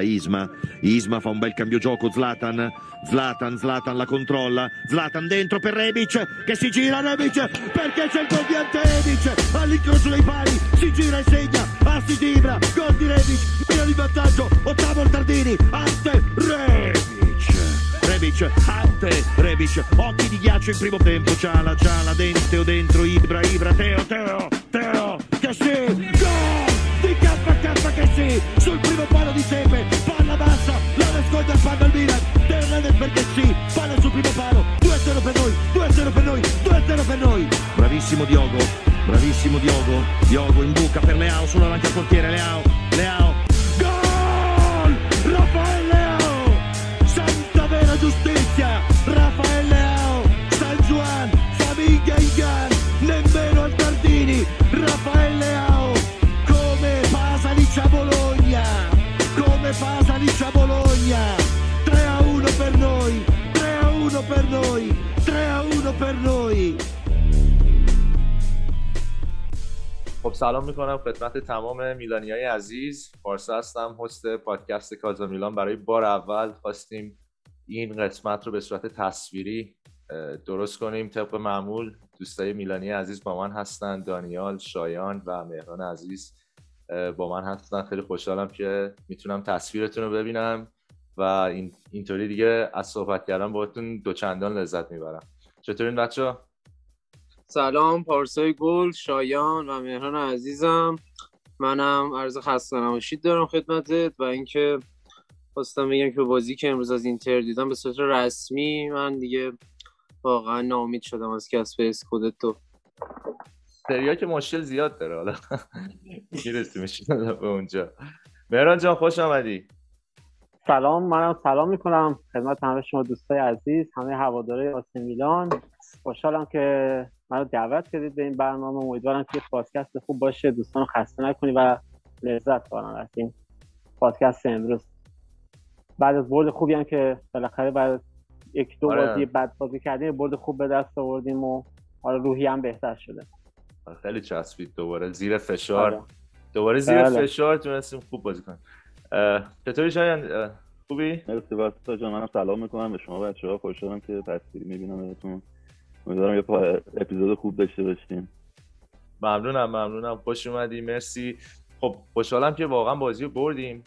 Isma, Isma fa un bel cambio gioco, Zlatan, Zlatan, Zlatan la controlla, Zlatan dentro per Rebic che si gira Rebic perché c'è il gol di Ante Rebic all'incrocio dei pali, si gira e segna, assi di Ibra, gol di Rebic, via di vantaggio, ottavo Tardini, Ante Rebic. Rebic, Ante, Rebic, occhi di ghiaccio in primo tempo, Ciala, Ciala, dentro, dentro, Ibra, Ibra, Teo, Teo, Teo, che sì, gol! Che sì, sul primo palo di Sepe, palla bassa, la nasconde al palla al Milan, Hernandez perché sì, palla sul primo palo, 2-0 per noi, 2-0 per noi, 2-0 per noi. Bravissimo Diogo, bravissimo Diogo, Diogo in buca per Leao, solo davanti al portiere, Leao, Leao, خب سلام می‌کنم خدمت تمام میلانی های عزیز. پارسا هستم هست پادکست کازا میلان. برای بار اول خواستیم این قسمت رو به صورت تصویری درست کنیم. طبق معمول دوستای میلانی عزیز با من هستن. دانیال شایان و مهران عزیز با من هستن. خیلی خوشحالم که می‌تونم تصویرتون رو ببینم و این اینطوری دیگه از صحبت کردن باهاتون دوچندان لذت می‌برم. چطورین بچه سلام پارسای گل شایان و مهران عزیزم. منم عرض خسته نباشید دارم خدمتت و اینکه خواستم بگم که بازی که امروز از اینتر دیدم به صورت رسمی من دیگه واقعا ناامید شدم از کسب اسکودتو سریا که مشکل زیاد داره حالا می‌رسیم به اونجا. مهران جان خوش آمدی. سلام منم سلام می‌کنم. خدمت همه شما دوستای عزیز همه هواداره آسی میلان خوشحالم که منو دعوت کردید به این برنامه. امیدوارم که پادکست خوب باشه. دوستان رو خسته نکنی و لذت ببرن از این پادکست امروز. بعد از برد خوبی هم که بالاخره بعد از یک دو آره. بازی بد بازی کردیم برد خوب به دست آوردیم و حالا روحی هم بهتر شده. خیلی چسبید دوباره. زیر فشار. آره. دوباره زیر بله. فشار تونستیم خوب بازی کنیم. چطوری شایان؟ اه، خوبی؟ مرسی واسه جان. منم سلام می‌کنم به شما بچه ها خوشحالم که تصویری می‌بینم بهتون. امیدوارم یه اپیزود خوب داشته باشیم. ممنونم ممنونم. خوش اومدی. مرسی. خب خوشحالم که واقعا بازی رو بردیم.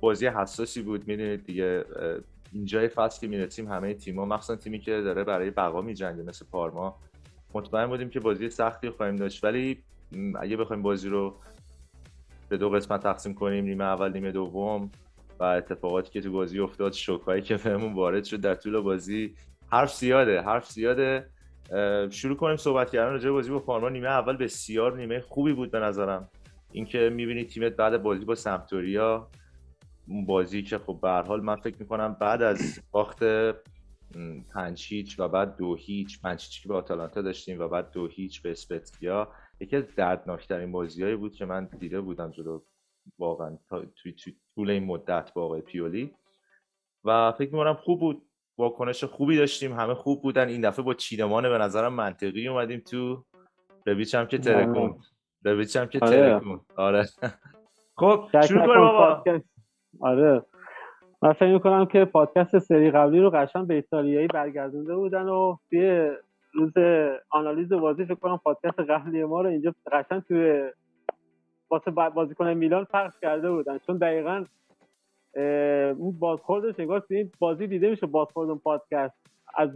بازی حساسی بود می‌دونید دیگه. اینجای فصل که می‌رسیم همه تیم‌ها مخصوصا تیمی که داره برای بقا میجنگه مثل پارما. مطمئن بودیم که بازی سختی خواهیم داشت. ولی اگه بخوایم بازی رو به دو قسمت تقسیم کنیم نیمه اول نیمه دوم و اتفاقاتی که تو بازی افتاد شوکایی که بهمون وارد شد در طول بازی حرف زیاده حرف زیاده. شروع کنیم صحبت کردن راجع بازی با پارما نیمه اول بسیار نیمه خوبی بود به نظرم. اینکه می‌بینی تیمت بعد بازی با سمپدوریا اون بازی که خب به حال من فکر می‌کنم بعد از باخت پنج هیچ و بعد دو هیچ پنج هیچ که به آتالانتا داشتیم و بعد دو هیچ به اسپتزیا یکی از دردناکترین بازیهایی بود که من دیده بودم جلو واقعا تا- توی طول این مدت با آقای پیولی. و فکر می‌کنم خوب بود. واکنش خوبی داشتیم. همه خوب بودن. این دفعه با چیدمان به نظرم منطقی اومدیم تو رویچ هم که ترکون. رویچ هم که آره. ترکون. آره. خب شروع آقا. پادکست. آره. من فکر می‌کنم که پادکست سری قبلی رو قشنگ به ایتالیایی برگردونده بودن و توی روز آنالیز بازی فکر کنم پادکست قبلی ما رو اینجا قشنگ توی واسه با- بازیکن میلان پخش کرده بودن. چون دقیقا اون بازخوردش توی این بازی دیده میشه بازخورد اون پادکست از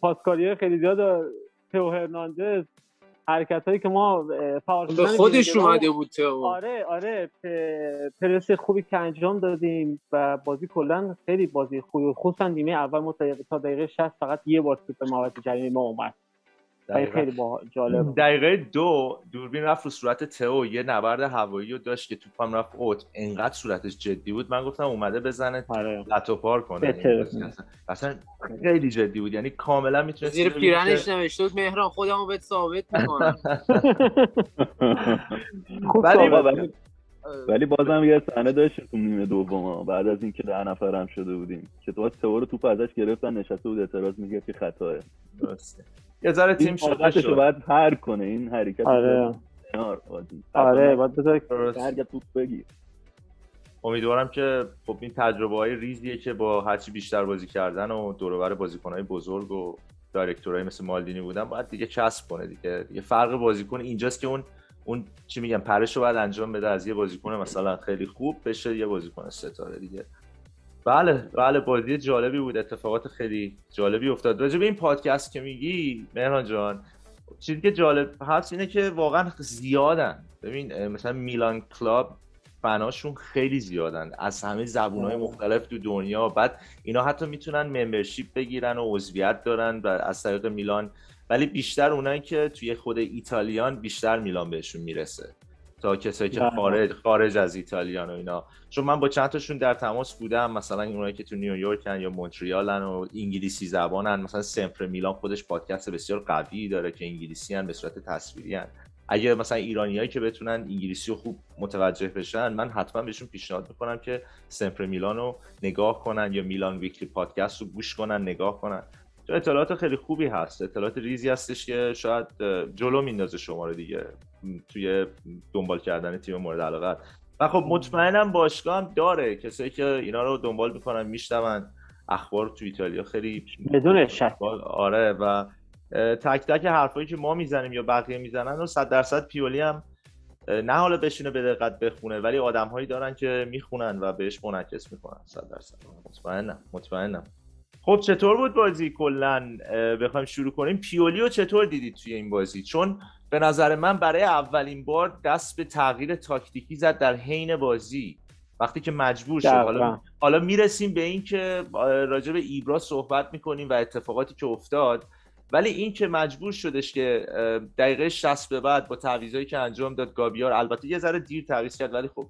پاسکاری خیلی زیاد تئو هرناندز حرکت هایی که ما فعال به خودش اومده بود تو آره آره پرس خوبی که انجام دادیم و بازی کلا خیلی بازی خوبی. خصوصا نیمه اول ما تا دقیقه- تا دقیقه 60 فقط یه بار توپ محوطه جریمه ما اومد. خیلی با جالب. دقیقه دو دوربین رفت رو صورت تئو یه نبرد هوایی رو داشت که توپم رفت اوت. انقدر صورتش جدی بود. من گفتم اومده بزنه آره. لتو پار کنه. اصلا. اصلا خیلی جدی بود. یعنی کاملا می‌تونست زیر پیرنش نوشته بود مهران خودمو بهت ثابت می‌کنم. خوب ولی- صحبت ولی بازم یه صحنه داشت تو نیمه دوم. بعد از اینکه ده نفر هم شده بودیم. که تو تئو رو توپ ازش گرفتن نشسته بود اعتراض میگه که خطاه درسته. یه ذره تیم شده باید پر کنه این حرکت آره. آره باید بذار درست. برگرد توپ بگیر. امیدوارم که خب این تجربه های ریزیه که با هرچی بیشتر بازی کردن و دوروبر بازیکن های بزرگ و دایرکتورهای مثل مالدینی بودن باید دیگه چسب کنه دیگه. دیگه فرق بازیکن اینجاست که اون اون چی میگم پرش رو باید انجام بده از یه بازیکن مثلا خیلی خوب بشه یه بازیکن ستاره دیگه. بله بله بازی جالبی بود. اتفاقات خیلی جالبی افتاد. راجع به این پادکست که میگی مهران جان چیزی که جالب هست اینه که واقعا زیادن. ببین مثلا میلان کلاب فناشون خیلی زیادن. از همه زبون های مختلف تو دنیا. بعد اینا حتی می‌تونن ممبرشیپ بگیرن و عضویت دارن و از طریق میلان. ولی بیشتر اونایی که توی خود ایتالیان بیشتر میلان بهشون می‌رسه. تا کسایی که بله. خارج خارج از ایتالیان و اینا چون من با چند تاشون در تماس بودم مثلا اونایی که تو نیویورکن یا مونتریالن و انگلیسی زبانن مثلا سمپر میلان خودش پادکست بسیار قوی داره که انگلیسی هن به صورت تصویری هن. اگه مثلا ایرانیایی که بتونن انگلیسی رو خوب متوجه بشن من حتما بهشون پیشنهاد می‌کنم که سمپر میلان رو نگاه کنن یا میلان ویکلی پادکست رو گوش کنن نگاه کنن اطلاعات خیلی خوبی هست. اطلاعات ریزی هستش که شاید جلو میندازه شما رو دیگه توی دنبال کردن تیم مورد علاقه. و خب مطمئنم باشگاه هم داره. کسایی که اینا رو دنبال می‌کنن میشنون. اخبار تو ایتالیا خیلی بدون شک. آره و تک تک حرفایی که ما می‌زنیم یا بقیه می‌زنن و صد درصد پیولی هم نه حالا بشینه به دقت بخونه ولی آدم هایی دارن که می‌خونن و بهش منعکس می‌کنن. صد درصد. مطمئنم. مطمئنم. خب چطور بود بازی کلا بخوایم شروع کنیم. پیولیو چطور دیدید توی این بازی؟ چون به نظر من برای اولین بار دست به تغییر تاکتیکی زد در حین بازی. وقتی که مجبور شد. حالا حالا می‌رسیم به این که راجع به ایبرا صحبت می‌کنیم و اتفاقاتی که افتاد. ولی این که مجبور شدش که دقیقه 60 به بعد با تعویضایی که انجام داد گابیار البته یه ذره دیر تعویض کرد ولی خب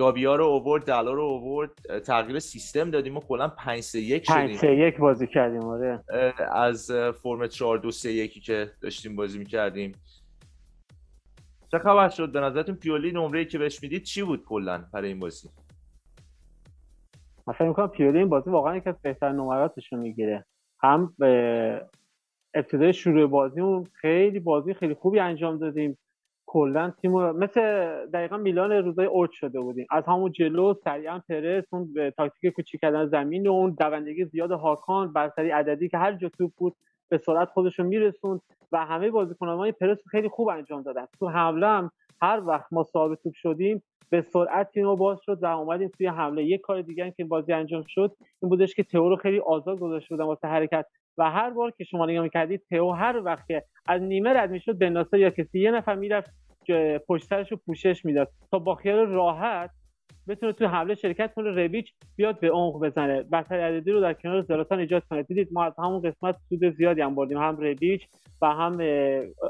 گابیا رو اوورد دلا رو اوورد تغییر سیستم دادیم و کلا 5 3 1 شدیم. 5 3 1 بازی کردیم آره. از فرم 4 2 3 1 که داشتیم بازی می‌کردیم. چه خبر شد؟ به نظرتون پیولی نمره که بهش می‌دید چی بود کلا برای این بازی؟ فکر می‌کنم پیولی این بازی واقعا یکی از بهترین نمراتش رو می‌گیره. هم به ابتدای شروع بازیمون خیلی بازی خیلی خوبی انجام دادیم. کلا تیم مثل دقیقا میلان روزای اوج شده بودیم. از همون جلو سریعا پرس اون تاکتیک کوچیک کردن زمین و اون دوندگی زیاد هاکان برتری عددی که هر جا توپ بود به سرعت خودشون میرسوند و همه بازیکنان پرس خیلی خوب انجام دادن. تو حمله هم هر وقت ما صاحب توپ شدیم به سرعت تیم باز شد و اومدیم توی حمله. یک کار دیگه که بازی انجام شد این بودش که تئو رو خیلی آزاد گذاشته بودن واسه حرکت و هر بار که شما نگاه می‌کردید تئو هر وقت که از نیمه رد می‌شد بناسا یا کسی یه نفر می‌رفت پشت سرش رو پوشش می‌داد تا با خیال راحت بتونه تو حمله شرکت کنه ربیچ بیاد به عمق بزنه. بهتر عددی رو در کنار زلاتان ایجاد کنه. دیدید ما از همون قسمت سود زیادی هم بردیم. هم ربیچ و هم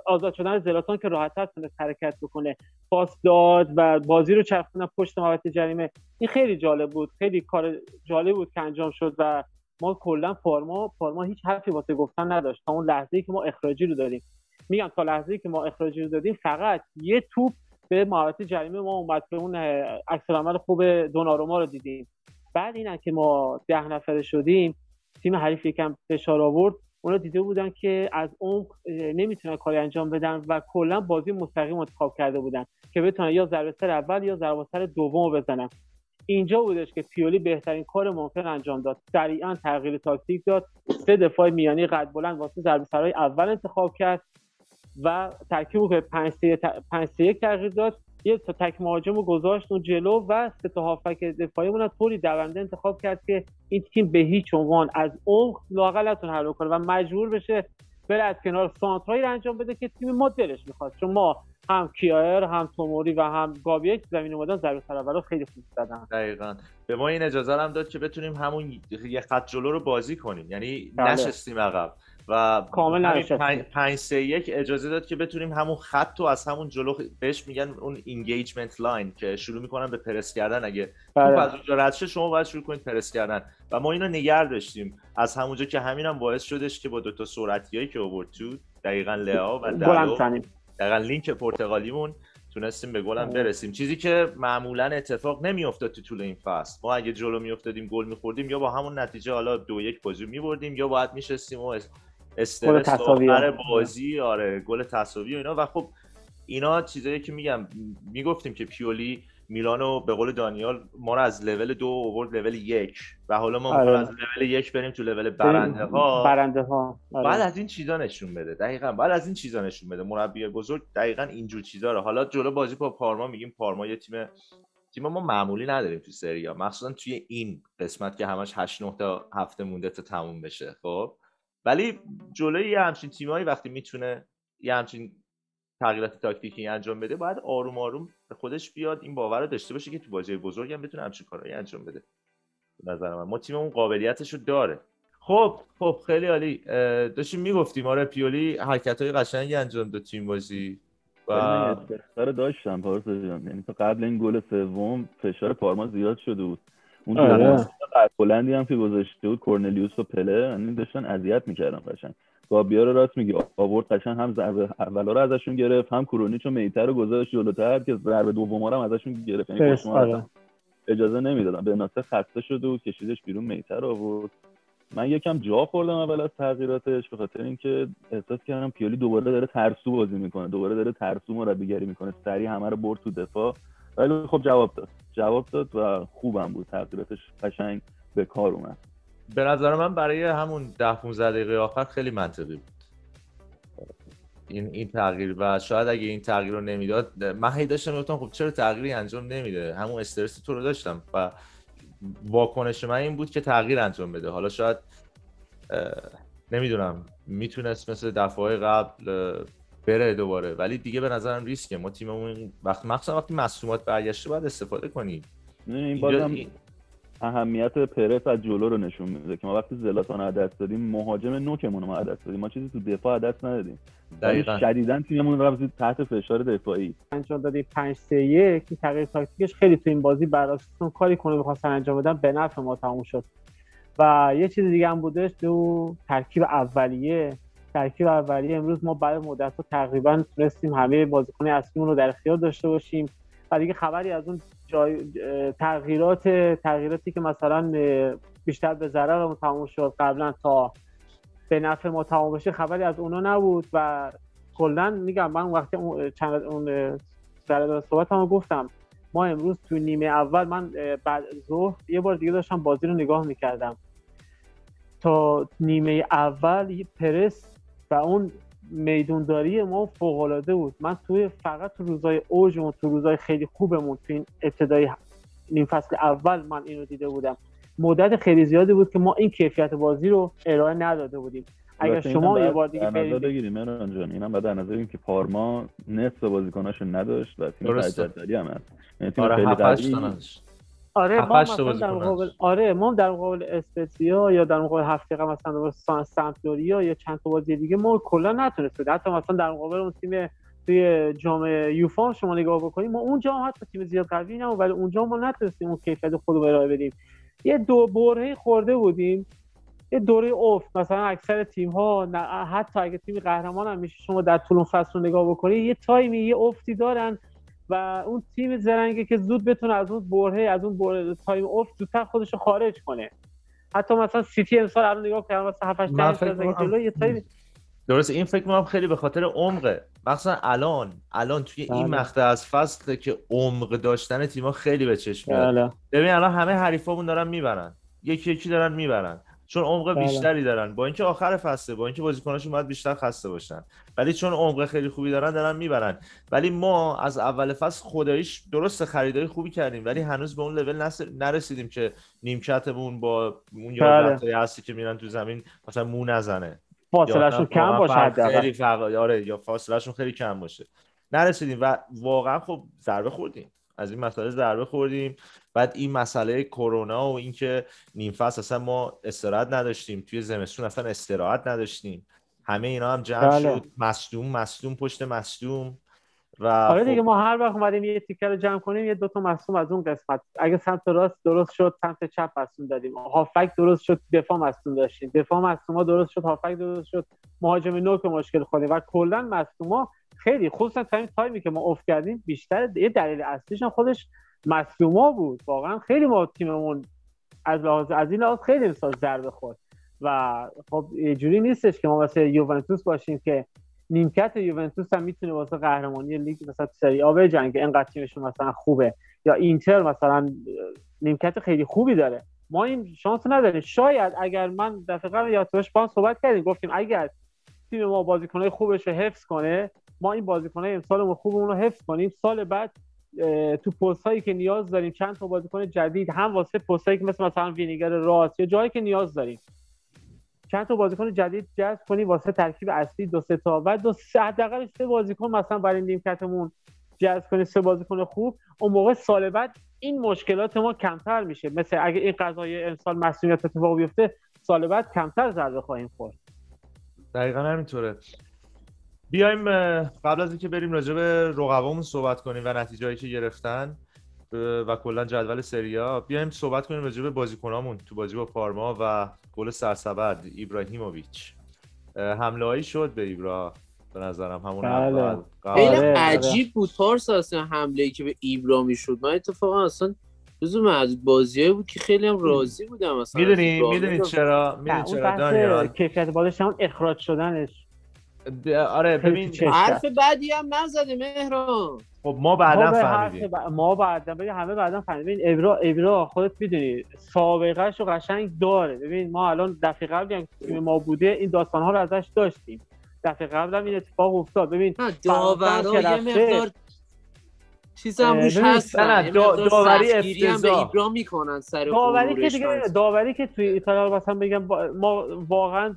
آزاد شدن زلاتان که راحتتر تونست حرکت بکنه. پاس داد و بازی رو چرخوندن پشت محوطه جریمه. این خیلی جالب بود. خیلی کار جالب بود که انجام شد و ما کلا فارما فارما هیچ حرفی واسه گفتن نداشت. تا اون لحظه ای که ما اخراجی رو داریم میگم تا لحظه ای که ما اخراجی رو دادیم فقط یه توپ به محوطه جریمه ما اومد به اون عکس عمل خوب دوناروما رو دیدیم. بعد اینا که ما ده نفره شدیم تیم حریف یکم فشار آورد. اونا دیده بودن که از اون نمی‌تونن کاری انجام بدن و کلا بازی مستقیم انتخاب کرده بودن که بتونن یا ضربه سر اول یا ضربه سر دوم بزنن. اینجا بودش که پیولی بهترین کار ممکن انجام داد. سریعا تغییر تاکتیک داد. سه دفاع میانی قد بلند واسه ضربه سرای اول انتخاب کرد. و ترکیب که 5 3 1 تغییر داد. یه تا تک مهاجم رو گذاشت اون جلو و سه تا هافک دفاعی مون طوری دونده انتخاب کرد که این تیم به هیچ عنوان از عمق لاقلتون حل کنه و مجبور بشه بره از کنار سانترایی انجام بده که تیم ما دلش می‌خواد چون ما هم کیایر هم توموری و هم گابیک زمین اومدن ضربه سر خیلی خوب زدن. دقیقاً. به ما این اجازه هم داد که بتونیم همون یه خط جلو رو بازی کنیم. یعنی بله. نشستیم عقب. و کامل 5 3 1 اجازه داد که بتونیم همون خط رو از همون جلو بهش میگن اون engagement line که شروع می‌کنن به پرس کردن. اگه بله. از اونجا رد شما باید شروع کنید پرس کردن. و ما اینو نگه داشتیم. از همونجا که همین هم باعث شدش که با دو تا سرعتیایی که آورد تو دقیقاً لئائو دقیقا وینگ پرتغالیمون تونستیم به گلم برسیم. چیزی که معمولا اتفاق نمیافتاد تو طول این فصل. ما اگه جلو میافتادیم گل میخوردیم یا با همون نتیجه حالا دو یک بازی میبردیم یا باید میشستیم و استرس آخر بازی آره گل تساوی و اینا. و خب اینا چیزایی که میگم می‌گفتیم که پیولی میلانو به قول دانیال ما رو از لول دو اوورد لول یک. و حالا ما آره. از لول یک بریم تو لول برنده ها برنده ها آره. بعد از این چیزا نشون بده دقیقا. بعد از این چیزا نشون بده. مربی بزرگ دقیقا اینجور چیزا رو. حالا جلو بازی با پارما میگیم. پارما یه تیم تیم ما معمولی نداریم تو سری ها مخصوصا توی این قسمت که همش 8 9 تا هفته مونده تا تموم بشه. خب؟ ولی جلوی یه همچین تیمایی وقتی می‌تونه یه همچین تغییرات تاکتیکی انجام بده باید آروم آروم به خودش بیاد این باور رو داشته باشه که تو بازی بزرگ هم بتونه همچین کارهایی انجام بده. نظر من. ما تیممون قابلیتش رو داره. خب خب خیلی عالی. داشتیم می‌گفتیم آره پیولی حرکت های قشنگی انجام داد تیم بازی و داشتم پارسا جان. یعنی تا قبل این گل سوم فشار پارما زیاد شده بود. اون آره. بلندی هم که گذاشته بود کورنلیوس و پله یعنی داشتن اذیت می‌کردن قشنگ. گابیا رو راست میگی آورد قشنگ هم ضربه اولا رو ازشون گرفت هم کرونیچ و میتر رو گذاشت جلوتر که ضربه دوم رو هم ازشون گرفت. یعنی آره. اجازه نمی‌دادن. به ناصر خسته شده بود کشیدش بیرون میتر آورد. من یکم جا خوردم اول از تغییراتش به خاطر اینکه احساس کردم پیولی دوباره داره ترسو بازی می‌کنه دوباره داره ترسو مربیگری می‌کنه. سریع همه رو برد تو دفاع. ولی خب جواب داد. جواب داد و خوبم بود. تغییراتش قشنگ به کار اومد. به نظر من برای همون ده 15 دقیقه آخر خیلی منطقی بود. این این تغییر و شاید اگه این تغییر رو نمی‌داد من هی داشتم می‌گفتم خب چرا تغییری انجام نمیده؟ همون استرس تو رو داشتم و واکنش من این بود که تغییر انجام بده. حالا شاید نمی‌دونم می‌تونست مثل دفعه قبل بره دوباره. ولی دیگه به نظرم ریسکه. ما تیممون وقت مخصوصا وقتی مصومات برگشته باید استفاده کنیم. این اینجا بازم این- اهمیت پرس از جلو رو نشون میده که ما وقتی زلاتان از دست دادیم مهاجم نوکمون رو دست دادیم. ما چیزی تو دفاع دست ندادیم. دقیقاً. شدیدا تیممون رفت تحت فشار دفاعی. انجام دادیم 5 3 1 این تغییر تاکتیکش خیلی تو این بازی برعکس اون کاری کنه می‌خواستن انجام بدن به نفع ما تموم شد. و یه چیز دیگه هم بودش تو ترکیب اولیه. ترکیب اولیه امروز ما بعد مدت ها تقریبا تونستیم همه بازیکن اصلیمون رو در اختیار داشته باشیم. و دیگه خبری از اون جای تغییرات تغییراتی که مثلا بیشتر به ضرر ما تموم شد قبلا تا به نفع ما تمام بشه خبری از اونا نبود و کلا میگم من وقتی اون چند اون سر صحبت هم گفتم ما امروز تو نیمه اول من بعد ظهر یه بار دیگه داشتم بازی رو نگاه می‌کردم. تا نیمه اول یه پرس و اون میدونداری ما فوق العاده بود. من توی فقط تو روزای اوجمون تو روزای خیلی خوبمون تو این ابتدای نیم فصل اول من اینو دیده بودم. مدت خیلی زیادی بود که ما این کیفیت بازی رو ارائه نداده بودیم. اگر شما یه بار دیگه برید بگیریم مهران جان اینم بعد نظر بگیریم که پارما نصف بازیکناشو نداشت و تیم. تجددی هم هست. یعنی تیم آره خیلی 7 8 قوی آره ما مثلا در مقابل. آره ما در مقابل اسپتزیا یا در مقابل هفته قبل مثلا سمپدوریا یا چند تا بازی دیگه ما کلا نتونستیم حتی مثلا در مقابل اون تیم توی جام یوفا شما نگاه بکنیم ما اونجا هم حتی تیم زیاد قوی نبود ولی اونجا ما نتونستیم اون کیفیت خودمون ارائه بدیم. یه دو برهه خورده بودیم یه دوره افت مثلا اکثر تیم ها حتی اگه تیم قهرمان هم میشه شما در طول فصل رو نگاه بکنید یه تایمی یه افتی دارن. و اون تیم زرنگه که زود بتونه از اون برهه از اون برهه time افت زودتر خودش رو خارج کنه. حتی مثلا سیتی امسال الان نگاه کردم مثلا 7 8 من فکر می‌کنم- جلو یه time درسته این فکر می‌کنم خیلی به خاطر عمقه. مخصوصا الان الان توی این بله. مقطع از فصل که عمق داشتن تیم‌ها خیلی به چشم میاد. بله. ببین الان همه حریفامون دارن می‌برن. یکی یکی دارن می‌برن. چون عمق بله. بیشتری دارن. با اینکه آخر فصله با اینکه بازیکناشون باید بیشتر خسته باشن. ولی چون عمق خیلی خوبی دارن دارن می‌برن. ولی ما از اول فصل خداییش درست خریدای خوبی کردیم ولی هنوز به اون لول نس- نرسیدیم که نیمکتمون با اون بله. یادتایی هستی که میرن تو زمین مثلا مو نزنه. فاصلهشون کم باشه خیلی فرق آره یا فاصلهشون خیلی کم باشه. نرسیدیم و واقعا خب ضربه خوردیم. از این مسئله ضربه خوردیم. بعد این مسئله کرونا و اینکه نیم فصل اصلا ما استراحت نداشتیم توی زمستون اصلا استراحت نداشتیم. همه اینا هم جمع بله. شد. مصدوم مصدوم پشت مصدوم. و آره خب دیگه ما هر وقت اومدیم یه تیکه رو جمع کنیم یه دوتا مصوم از اون قسمت. اگه سمت راست درست شد سمت چپ مصوم دادیم. هافک درست شد دفاع مصوم داشتیم. دفاع مصوما درست شد هافک درست شد. مهاجم نوک مشکل خورده. و کلا مصوما خیلی خصوصا تا این تایمی که ما افت کردیم بیشتر یه دلیل اصلیش هم خودش مصوما بود. واقعا خیلی ما تیممون از لحاظ از این لحاظ خیلی امسال ضربه خورد و خب جوری نیستش که ما مثل یوونتوس باشیم که نیمکت یوونتوس هم می‌تونه واسه قهرمانی لیگ مثلا سری آ بجنگه اینقدر تیمشون مثلا خوبه. یا اینتر مثلا نیمکت خیلی خوبی داره. ما این شانس نداریم. شاید اگر من دفعه قبل یادش با صحبت کردیم گفتیم اگر تیم ما بازیکنهای خوبش رو حفظ کنه ما این بازیکنهای امسال خوبمون رو حفظ کنیم. سال بعد تو پست هایی که نیاز داریم چند تا بازیکن جدید هم واسه پست هایی که مثل مثلا وینیگر راست یا جایی که نیاز داریم. چند تا بازیکن جدید جذب کنیم واسه ترکیب اصلی دو سه تا. و دو سه حداقل سه بازیکن مثلا برای نیمکتمون جذب کنیم سه بازیکن خوب. اون موقع سال بعد این مشکلات ما کمتر میشه. مثل اگه این قضای امسال مسئولیت اتفاق بیفته سال بعد کمتر ضربه خواهیم خورد. دقیقا همینطوره. بیایم قبل از اینکه بریم راجع به رقبامون صحبت کنیم و نتیجهایی که گرفتن و کلا جدول سریا بیایم صحبت کنیم راجع به بازیکنامون تو بازی با پارما و گل سرسبد ایبراهیموویچ. حمله هایی شد به ایبرا به نظرم همون بله. خیلی بله. عجیب بود پارس اصلا حمله ای که به ایبرا می‌شد. من اتفاقا اصلا جزو معدود بازیایی بود که خیلی هم راضی بودم اصلا می‌دونی می‌دونی چرا می‌دونی چرا دانیال؟ کیفیت بالش هم اخراج شدنش. آره ببین حرف بعدی هم نزده مهران. خب ما بعدا فهمیدیم. ما بعدا ببین همه بعدا فهمیدیم. ابرا ابرا خودت می‌دونی سابقهش رو قشنگ داره. ببین ما الان دفعه قبلی هم ما بوده این داستان ها رو ازش داشتیم. دفعه قبل هم این اتفاق افتاد. ببین داورا یه مقدار چیزم روش هست. نه داوری افتضاح می‌کنن سر داوری که دیگه داوری که توی ایتالیا مثلا بگم ما واقعا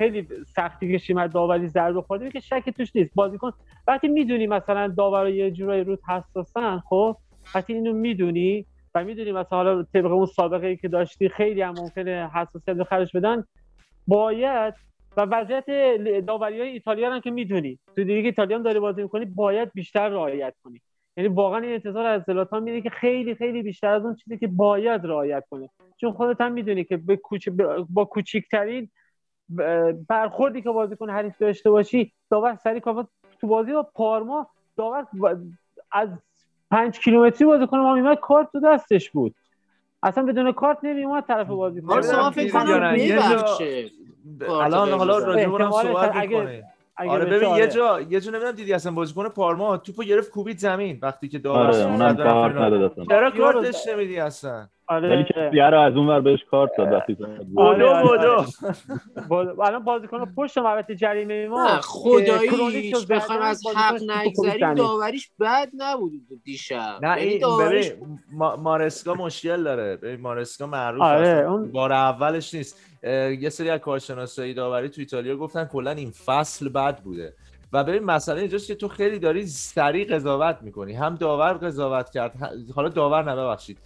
خیلی سختی کشیم از داوری ضربه خورده که شک توش نیست. بازیکن وقتی می‌دونی مثلا داورا یه جورایی روت حساسن خب؟ وقتی اینو می‌دونی و می‌دونی مثلا حالا طبق اون سابقه ای که داشتی خیلی هم ممکنه حساسیت به خرج بدن باید و وضعیت داوری های ایتالیا هم که می‌دونی. تو دیگه ایتالیا هم داری بازی می‌کنی باید بیشتر رعایت کنی. یعنی واقعا این انتظار از زلاتان میده که خیلی خیلی بیشتر از اون چیزی که باید رعایت کنه. چون خودت هم می‌دونی که به کوچ... با کوچیکترین برخوردی که بازیکن حریف داشته باشی داور سری کافت تو بازی با پارما داور از پنج کیلومتری بازیکن ما میمد کارت تو دستش بود. اصلا بدون کارت نمیومد طرف بازی کنه. الان حالا راجع صحبت می‌کنه آره ببین یه جا یه جا نمی‌دونم دیدی اصلا بازیکن پارما توپو گرفت کوبید زمین. وقتی که داور آره اونم کارت نداد چرا کارتش نمیدی اصلا؟ آره ولی کسی رو از اون ور بهش کارت داد وقتی بودو بودو الان بازیکن پشت محوطه جریمه ما خدایی بخوام از حق نگذریم داوریش بد نبود دیشب. نه این ببین مارسکا مشکل داره. ببین مارسکا معروف آره اون... بار اولش نیست. یه سری از کارشناسای داوری تو ایتالیا گفتن کلا این فصل بد بوده. و ببین مسئله اینجاست که تو خیلی داری سریع قضاوت می‌کنی. هم داور قضاوت کرد حالا داور نه ببخشید.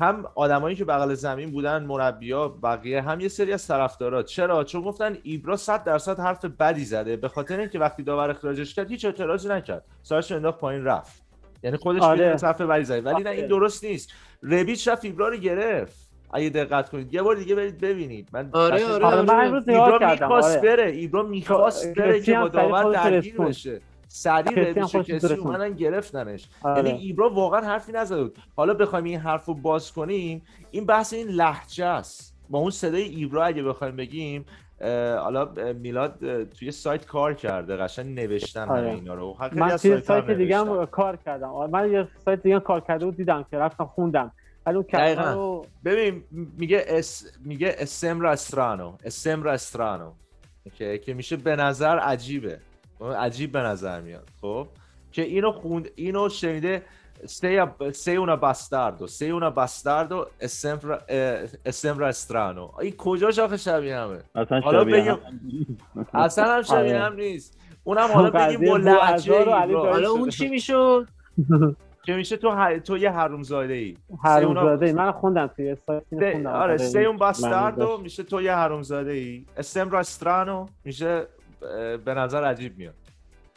هم آدمایی که بغل زمین بودن مربیا بقیه هم یه سری از طرفدارا. چرا؟ چون گفتن ایبرا 100 درصد حرف بدی زده. به خاطر اینکه وقتی داور اخراجش کرد هیچ اعتراضی نکرد. سرش انداخت پایین رفت. یعنی خودش آره. حرف بدی زده. ولی نه این درست نیست. ربیچ رفت ایبرا رو گرفت. اگه دقت کنید. یه بار دیگه برید ببینید. من آره آره, آره, آره. ایبرا می‌خواست آره. بره. ایبرا می‌خواست بره که با داور درگیر بشه. سریع رویش کسی اومدن گرفتنش. آره. یعنی ایبرا واقعا حرفی نزده بود. حالا بخوایم این حرف رو باز کنیم این بحث این لحجه است. با اون صدای ایبرا اگه بخوایم بگیم حالا میلاد توی سایت کار کرده قشنگ نوشتن آره. اینا رو. من توی سایت دیگه هم کار کردم. من یه سایت دیگه کار کرده بود دیدم که رفتم خوندم. رو... ببین میگه اس... میگه اسم استرانو اسم استرانو. که که میشه به نظر عجیبه. عجیب به نظر میاد خب؟ که اینو خوند اینو شنیده سی اونا باستاردو سی اونا باستاردو اسم استرانو این کجاش آخه شبیه همه؟ اصلا حالا بگیم اصلا هم شبیه آره. هم نیست. اونم حالا بگیم با لحجه حالا اون چی می‌شد؟ که میشه تو ه... تو یه حرومزاده ای حرومزاده ای من خوندم توی سایت خوندم. آره سیون باستاردو میشه تو یه حرومزاده ای اسم استرانو میشه به نظر عجیب میاد.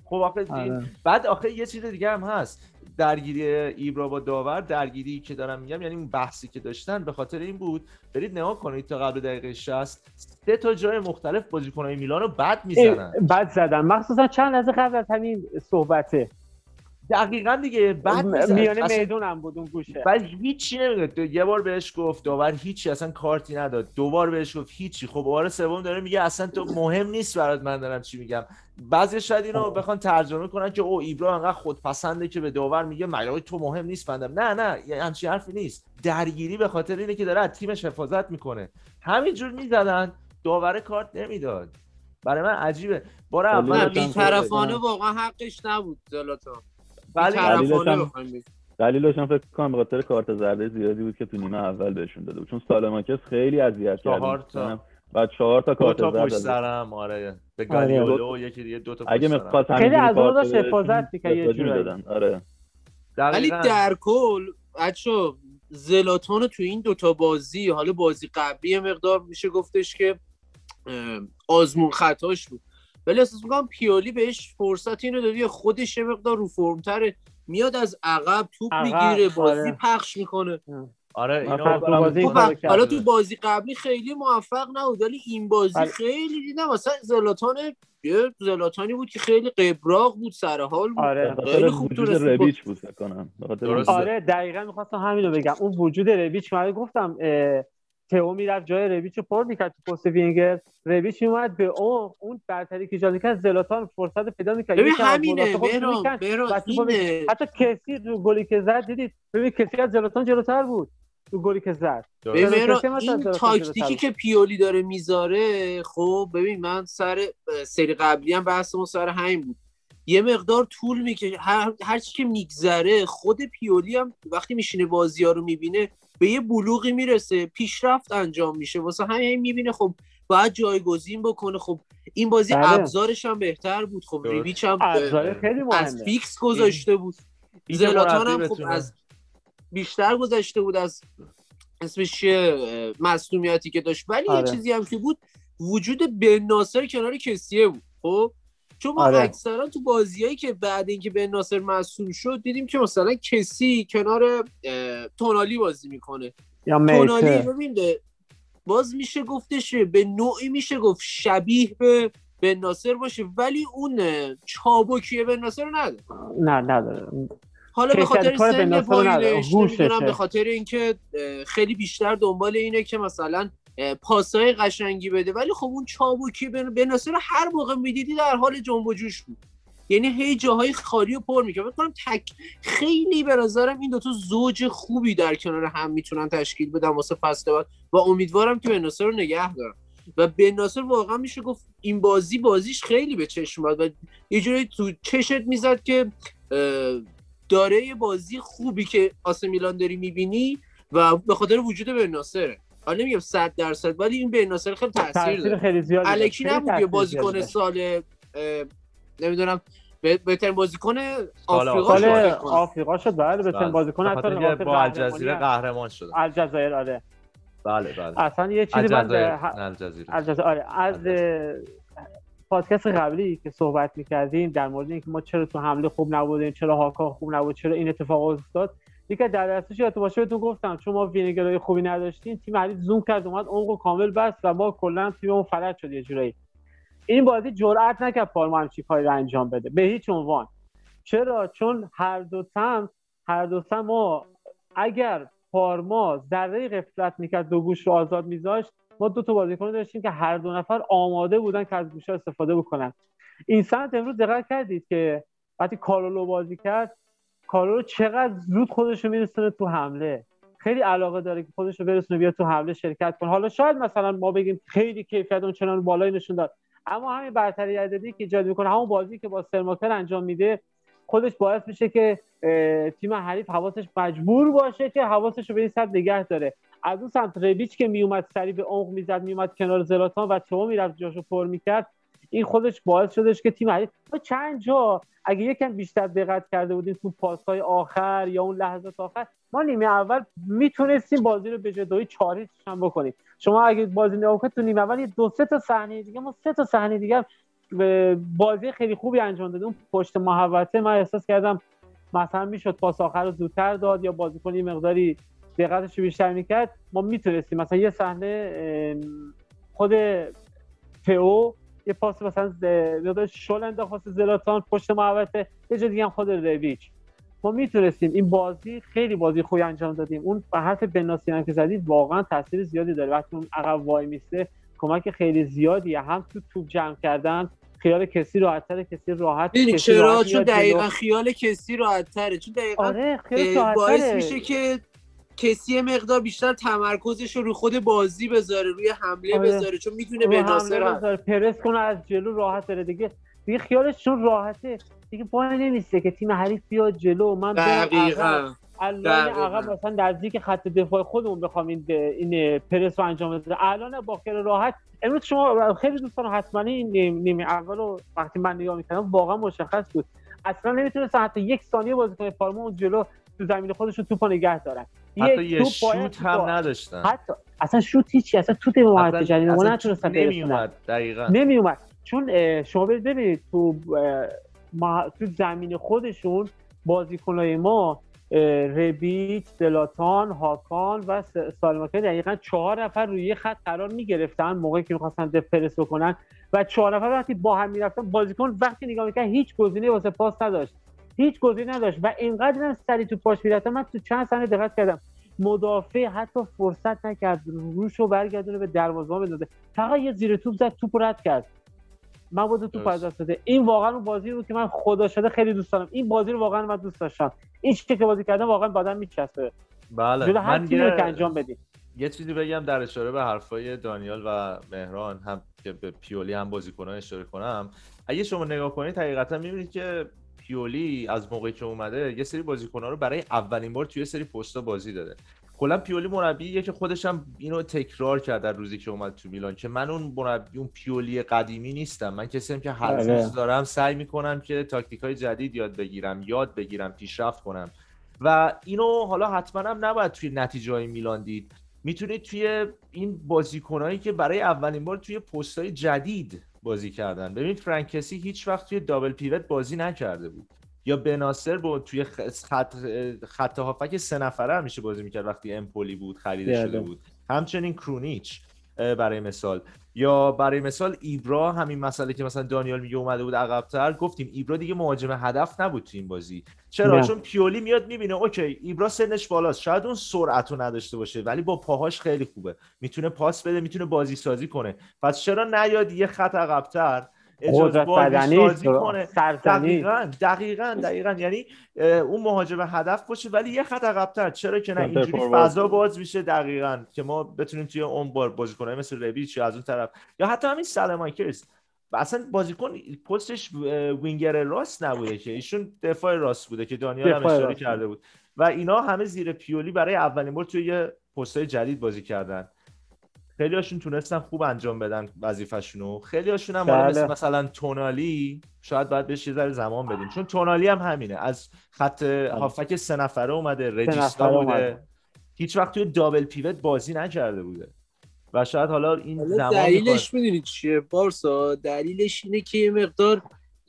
خب آخه آره. بعد آخه یه چیز دیگه هم هست. درگیری ایبرا با داور درگیری که دارم میگم یعنی اون بحثی که داشتن به خاطر این بود. برید نگاه کنید تا قبل دقیقه 60 سه تا جای مختلف بازیکنای میلانو بد می‌زنن. بد زدن. مخصوصا چند لحظه قبل از همین صحبته. دقیقا دیگه بعد میانه میدون هم بود اون گوشه. بعد هیچی نمیگه یه بار بهش گفت داور هیچی اصلا کارتی نداد. دوبار بهش گفت هیچی. خب بار سوم داره میگه اصلا تو مهم نیست برات من دارم چی میگم. بعضی شاید اینو بخوان ترجمه کنن که او ایبرا انقدر خودپسنده که به داور میگه مگه تو مهم نیست فندم نه نه یه همچین حرفی نیست. درگیری به خاطر اینه که داره از تیمش حفاظت می‌کنه. همینجور می‌زدن داور کارت نمی‌داد. برای من عجیبه. بار اول بی‌طرفانه واقعا حقش نبود زلاتان ولی دلیلش هم فکر کنم به خاطر کارت زرده زیادی بود که تو نیمه اول بهشون داده بود. چون سالماکس خیلی اذیت کرد. چهار تا. بعد چهار تا کارت زرد پشت سرم آره. به گالیولو یکی دیگه دو تا اگه می‌خواست خیلی از اون داشت حفاظت می‌کرد یه جوری آره. ولی در کل بچو زلاتان تو این دوتا بازی حالا بازی قبلی مقدار میشه گفتش که آزمون خطاش بود. ولی احساس می‌کنم پیولی بهش فرصت اینو دادی خودش یه مقدار رو فرمتره. میاد از عقب توپ می‌گیره بازی آره. پخش می‌کنه. آره اینو حالا تو بازی قبلی خیلی موفق نبود ولی این بازی آره. خیلی دیدم. مثلا زلاتان یه زلاتانی بود که خیلی قبراق بود سر حال بود. آره. خیلی خوب تو ربیچ بود کنم. آره دقیقا می‌خواستم همین رو بگم. اون وجود ربیچ من گفتم تئو می‌رفت جای ربیچ رو پر می‌کرد تو پست وینگر. ربیچ میومد به اون اون برتری که ایجاد می‌کرد زلاتان فرصت پیدا می‌کرد. ببین همینه برو برو حتی کسی رو گلی که زد دیدید؟ ببین کسی از زلاتان جلوتر بود تو گلی که زد. ببین این تاکتیکی که پیولی داره می‌ذاره خب ببین من سر سری قبلی هم بحثمون سر همین بود. یه مقدار طول می‌کشه. هر, هر چی که میگذره خود پیولی هم وقتی میشینه بازی ها رو می‌بینه به یه بلوغی می‌رسه. پیشرفت انجام میشه. واسه همین می‌بینه خب باید جایگزین بکنه. خب این بازی بله. ابزارش هم بهتر بود. خب ریویچ هم خیلی از فیکس گذاشته بود. زلاتان هم خب از بیشتر گذاشته بود از اسمش مصنومیتی که داشت. ولی آره. یه چیزی هم که بود وجود بن ناصر کنار کسیه بود. خب؟ چون ما آره. اکثرا تو بازیایی که بعد اینکه به ناصر مسئول شد دیدیم که مثلا کسی کنار تونالی بازی می‌کنه. یا تونالی ببین باز میشه گفتش به نوعی میشه گفت شبیه به به ناصر باشه ولی اون چابکی به ناصر نداره. نه نداره. حالا به خاطر سن پایینش به خاطر اینکه خیلی بیشتر دنبال اینه که مثلا پاسای قشنگی بده. ولی خب اون چابوکی به ناصر هر موقع می‌دیدی در حال جنب و جوش بود. یعنی هی جاهای خالی و پر می‌کنه فکر تک خیلی به نظرم این دوتا زوج خوبی در کنار هم می‌تونن تشکیل بدن واسه فصل بعد. و امیدوارم که بناصر رو نگه دارم و بناصر واقعا میشه گفت این بازی بازیش خیلی به چشم و یه جوری تو چشت می‌زد که داره یه بازی خوبی که آسه میلان داری می‌بینی و به خاطر وجود بناصره حالا نمیگم 100 درصد ولی این به ناصر خیلی تاثیر داره. خیلی زیاد الکی نبود یه بازیکن سال نمی‌دونم بهترین بازیکن آفریقا شد. آفریقا شد بله بهترین بله. بازیکن حتی با الجزیره قهرمان شد الجزایر آره. بله بله. اصلا یه چیزی من الجزیره. الجزایر آره از پادکست قبلی که صحبت می‌کردیم در مورد اینکه ما چرا تو حمله خوب نبودیم چرا هاکا خوب نبود چرا این اتفاق افتاد یکی در دستش یادت باشه بهتون گفتم چون ما وینگرای خوبی نداشتیم تیم حریف زوم کرد اومد عمق کامل بست و ما کلا تیممون فلج شد یه جورایی. این بازی جرئت نکرد پارما همچین کاری انجام بده به هیچ عنوان. چرا؟ چون هر دو تم هر دو تم ما اگر پارما ذره غفلت می‌کرد دو گوش رو آزاد میذاشت ما دو تا بازیکن داشتیم که هر دو نفر آماده بودن که از گوش استفاده بکنن. این سمت امروز دقت کردید که وقتی کارولو بازی کرد کارو چقدر زود خودش رو میرسونه تو حمله. خیلی علاقه داره که خودش رو برسونه بیاد تو حمله شرکت کنه حالا شاید مثلا ما بگیم خیلی کیفیت اون چنان بالایی نشون داد. اما همین برتری عددی که ایجاد می‌کنه همون بازی که با سرماکر انجام میده خودش باعث میشه که تیم حریف حواسش مجبور باشه که حواسش رو به این سمت نگه داره. از اون سمت ربیچ که میومد سری به عمق می‌زد میومد کنار زلاتان و تو می‌رفت جاشو پر می‌کرد. این خودش باعث شدش که تیم حریف چند جا اگه یکم بیشتر دقت کرده بودیم تو پاسهای آخر یا اون لحظات آخر ما نیمه اول می‌تونستیم بازی رو به جدایی چاری هم بکنیم. شما اگه بازی نگاه کنید تو نیمه اول یه دو سه تا صحنه دیگه ما سه تا صحنه دیگه بازی خیلی خوبی انجام دادیم. پشت محوطه من احساس کردم مثلا می‌شد پاس آخر رو زودتر داد یا بازیکن مقداری دقتش رو بیشتر می‌کرد. ما می‌تونستیم. مثلا یه صحنه خود تئو یه پاس مثلا مقدار شل انداخت واسه زلاتان پشت محوطه. یه جا دیگه هم خود رویچ. ما می‌تونستیم این بازی خیلی بازی خوبی انجام دادیم. اون به حرف بناسی هم که زدید واقعا تاثیر زیادی داره. وقتی اون عقب وای میسته کمک خیلی زیادیه. هم تو توپ جمع کردن خیال کسی راحت‌تر کسی راحت کسی چرا؟ چون. دقیقا خیال کسی راحت تره. چون دقیقا آره باعث. میشه که کسی مقدار بیشتر تمرکزش رو رو خود بازی بذاره روی حمله آره. بذاره چون می‌دونه رو به ناصر پرس کنه از جلو راحت داره دیگه دیگه خیالش چون راحته. دیگه پای نمیسته که تیم حریف بیاد جلو. من. دقیقا. الان. عقب مثلا نزدیک خط دفاع خودمون بخوام این این پرس رو انجام بدم. الان با خیال راحت. امروز شما خیلی دوستان حتما این نیم- نیمه اول رو وقتی من نگاه می‌کردم واقعا مشخص بود. اصلا نمی‌تونست حتی یک ثانیه بازیکن پارما اون جلو تو زمین خودش رو توپو نگه دارن. حتی یه شوت هم نداشتن. حتی اصلا شوت هیچی اصلا تو تیم محمد اصلا- تجاری ما اصلا نتونستن برسونن اومد دقیقا. نمی اومد چون شما ببینید تو ما تو زمین خودشون بازیکنای ما ربیت دلاتان هاکان و سالماکه دقیقا چهار نفر روی یه خط قرار می گرفتن موقعی که می‌خواستن دفرس بکنن و چهار نفر وقتی با هم می‌رفتن بازیکن وقتی نگاه می‌کرد هیچ گزینه واسه پاس نداشت. هیچ گزینه نداشت و اینقدر هم سری تو پاش می‌رفتن من تو چند سنه دقت کردم. مدافع حتی فرصت نکرد روش رو برگردونه به دروازه بندازه. فقط یه زیر توپ زد توپ رد کرد. من بود توپ از دست داده. این واقعا اون بازی بود که من خدا شده خیلی دوست دارم. این بازی رو واقعا من دوست داشتم. این چیزی که بازی کردم واقعا بدن میچسبه. بله. جلو هر من تیمی رو که یه, انجام بدیم یه چیزی بگم در اشاره به حرفای دانیال و مهران هم که به پیولی هم بازیکنان اشاره کنم. اگه شما نگاه کنید حقیقتا می‌بینید که پیولی از موقعی که اومده یه سری بازیکن‌ها رو برای اولین بار توی سری پستا بازی داده. کلا پیولی مربیه که خودش هم اینو تکرار کرد در روزی که اومد تو میلان که من اون مربی اون پیولی قدیمی نیستم. من کسی هم که هر بله. روز دارم سعی می‌کنم که تاکتیک های جدید یاد بگیرم یاد بگیرم پیشرفت کنم. و اینو حالا حتما هم نباید توی نتیجه های میلان دید. می‌تونید توی این بازیکنهایی که برای اولین بار توی پستهای جدید بازی کردن. ببین فرانکسی هیچ وقت توی دابل پیوت بازی نکرده بود. یا بناصر بود توی خط خط هافک سه نفره همیشه بازی می‌کرد وقتی امپولی بود خریده. شده بود. همچنین کرونیچ. برای مثال. یا برای مثال ایبرا همین مسئله که مثلا دانیال میگه اومده بود عقبتر گفتیم ایبرا دیگه مهاجم هدف نبود تو این بازی. چرا؟ نه. چون پیولی میاد می‌بینه اوکی ایبرا سنش بالاست. شاید اون سرعت رو نداشته باشه ولی با پاهاش خیلی خوبه. می‌تونه پاس بده می‌تونه بازی سازی کنه. پس چرا نیاد یه خط عقبتر؟ قدرت بازی بدنی کنه. سرزنی دقیقا دقیقا دقیقا. یعنی اون مهاجم هدف باشه ولی یه خط عقبتر. چرا که نه؟ اینجوری. فضا باز میشه دقیقا که ما بتونیم توی اون بار بازیکنای مثل ربیچ از اون طرف. یا حتی همین سلمانکرز و اصلا بازیکن پستش وینگر راست نبوده که. ایشون دفاع راست بوده که دانیال هم اشاره کرده بود. و اینا همه زیر پیولی برای اولین بار توی یه پستای جدید بازی کردن. خیلی هاشون تونستن خوب انجام بدن وظیفه‌شونو. خیلی هاشون هم بله. مثل مثلا تونالی شاید باید بهش یه ذره زمان بدیم. چون تونالی هم همینه. از خط هافک سه نفره اومده رجیستا بوده. اومده. هیچ وقت توی دابل پیوت بازی نکرده بوده. و شاید حالا این زمان دلیلش می‌دونید چیه بارسا؟ دلیلش اینه که یه مقدار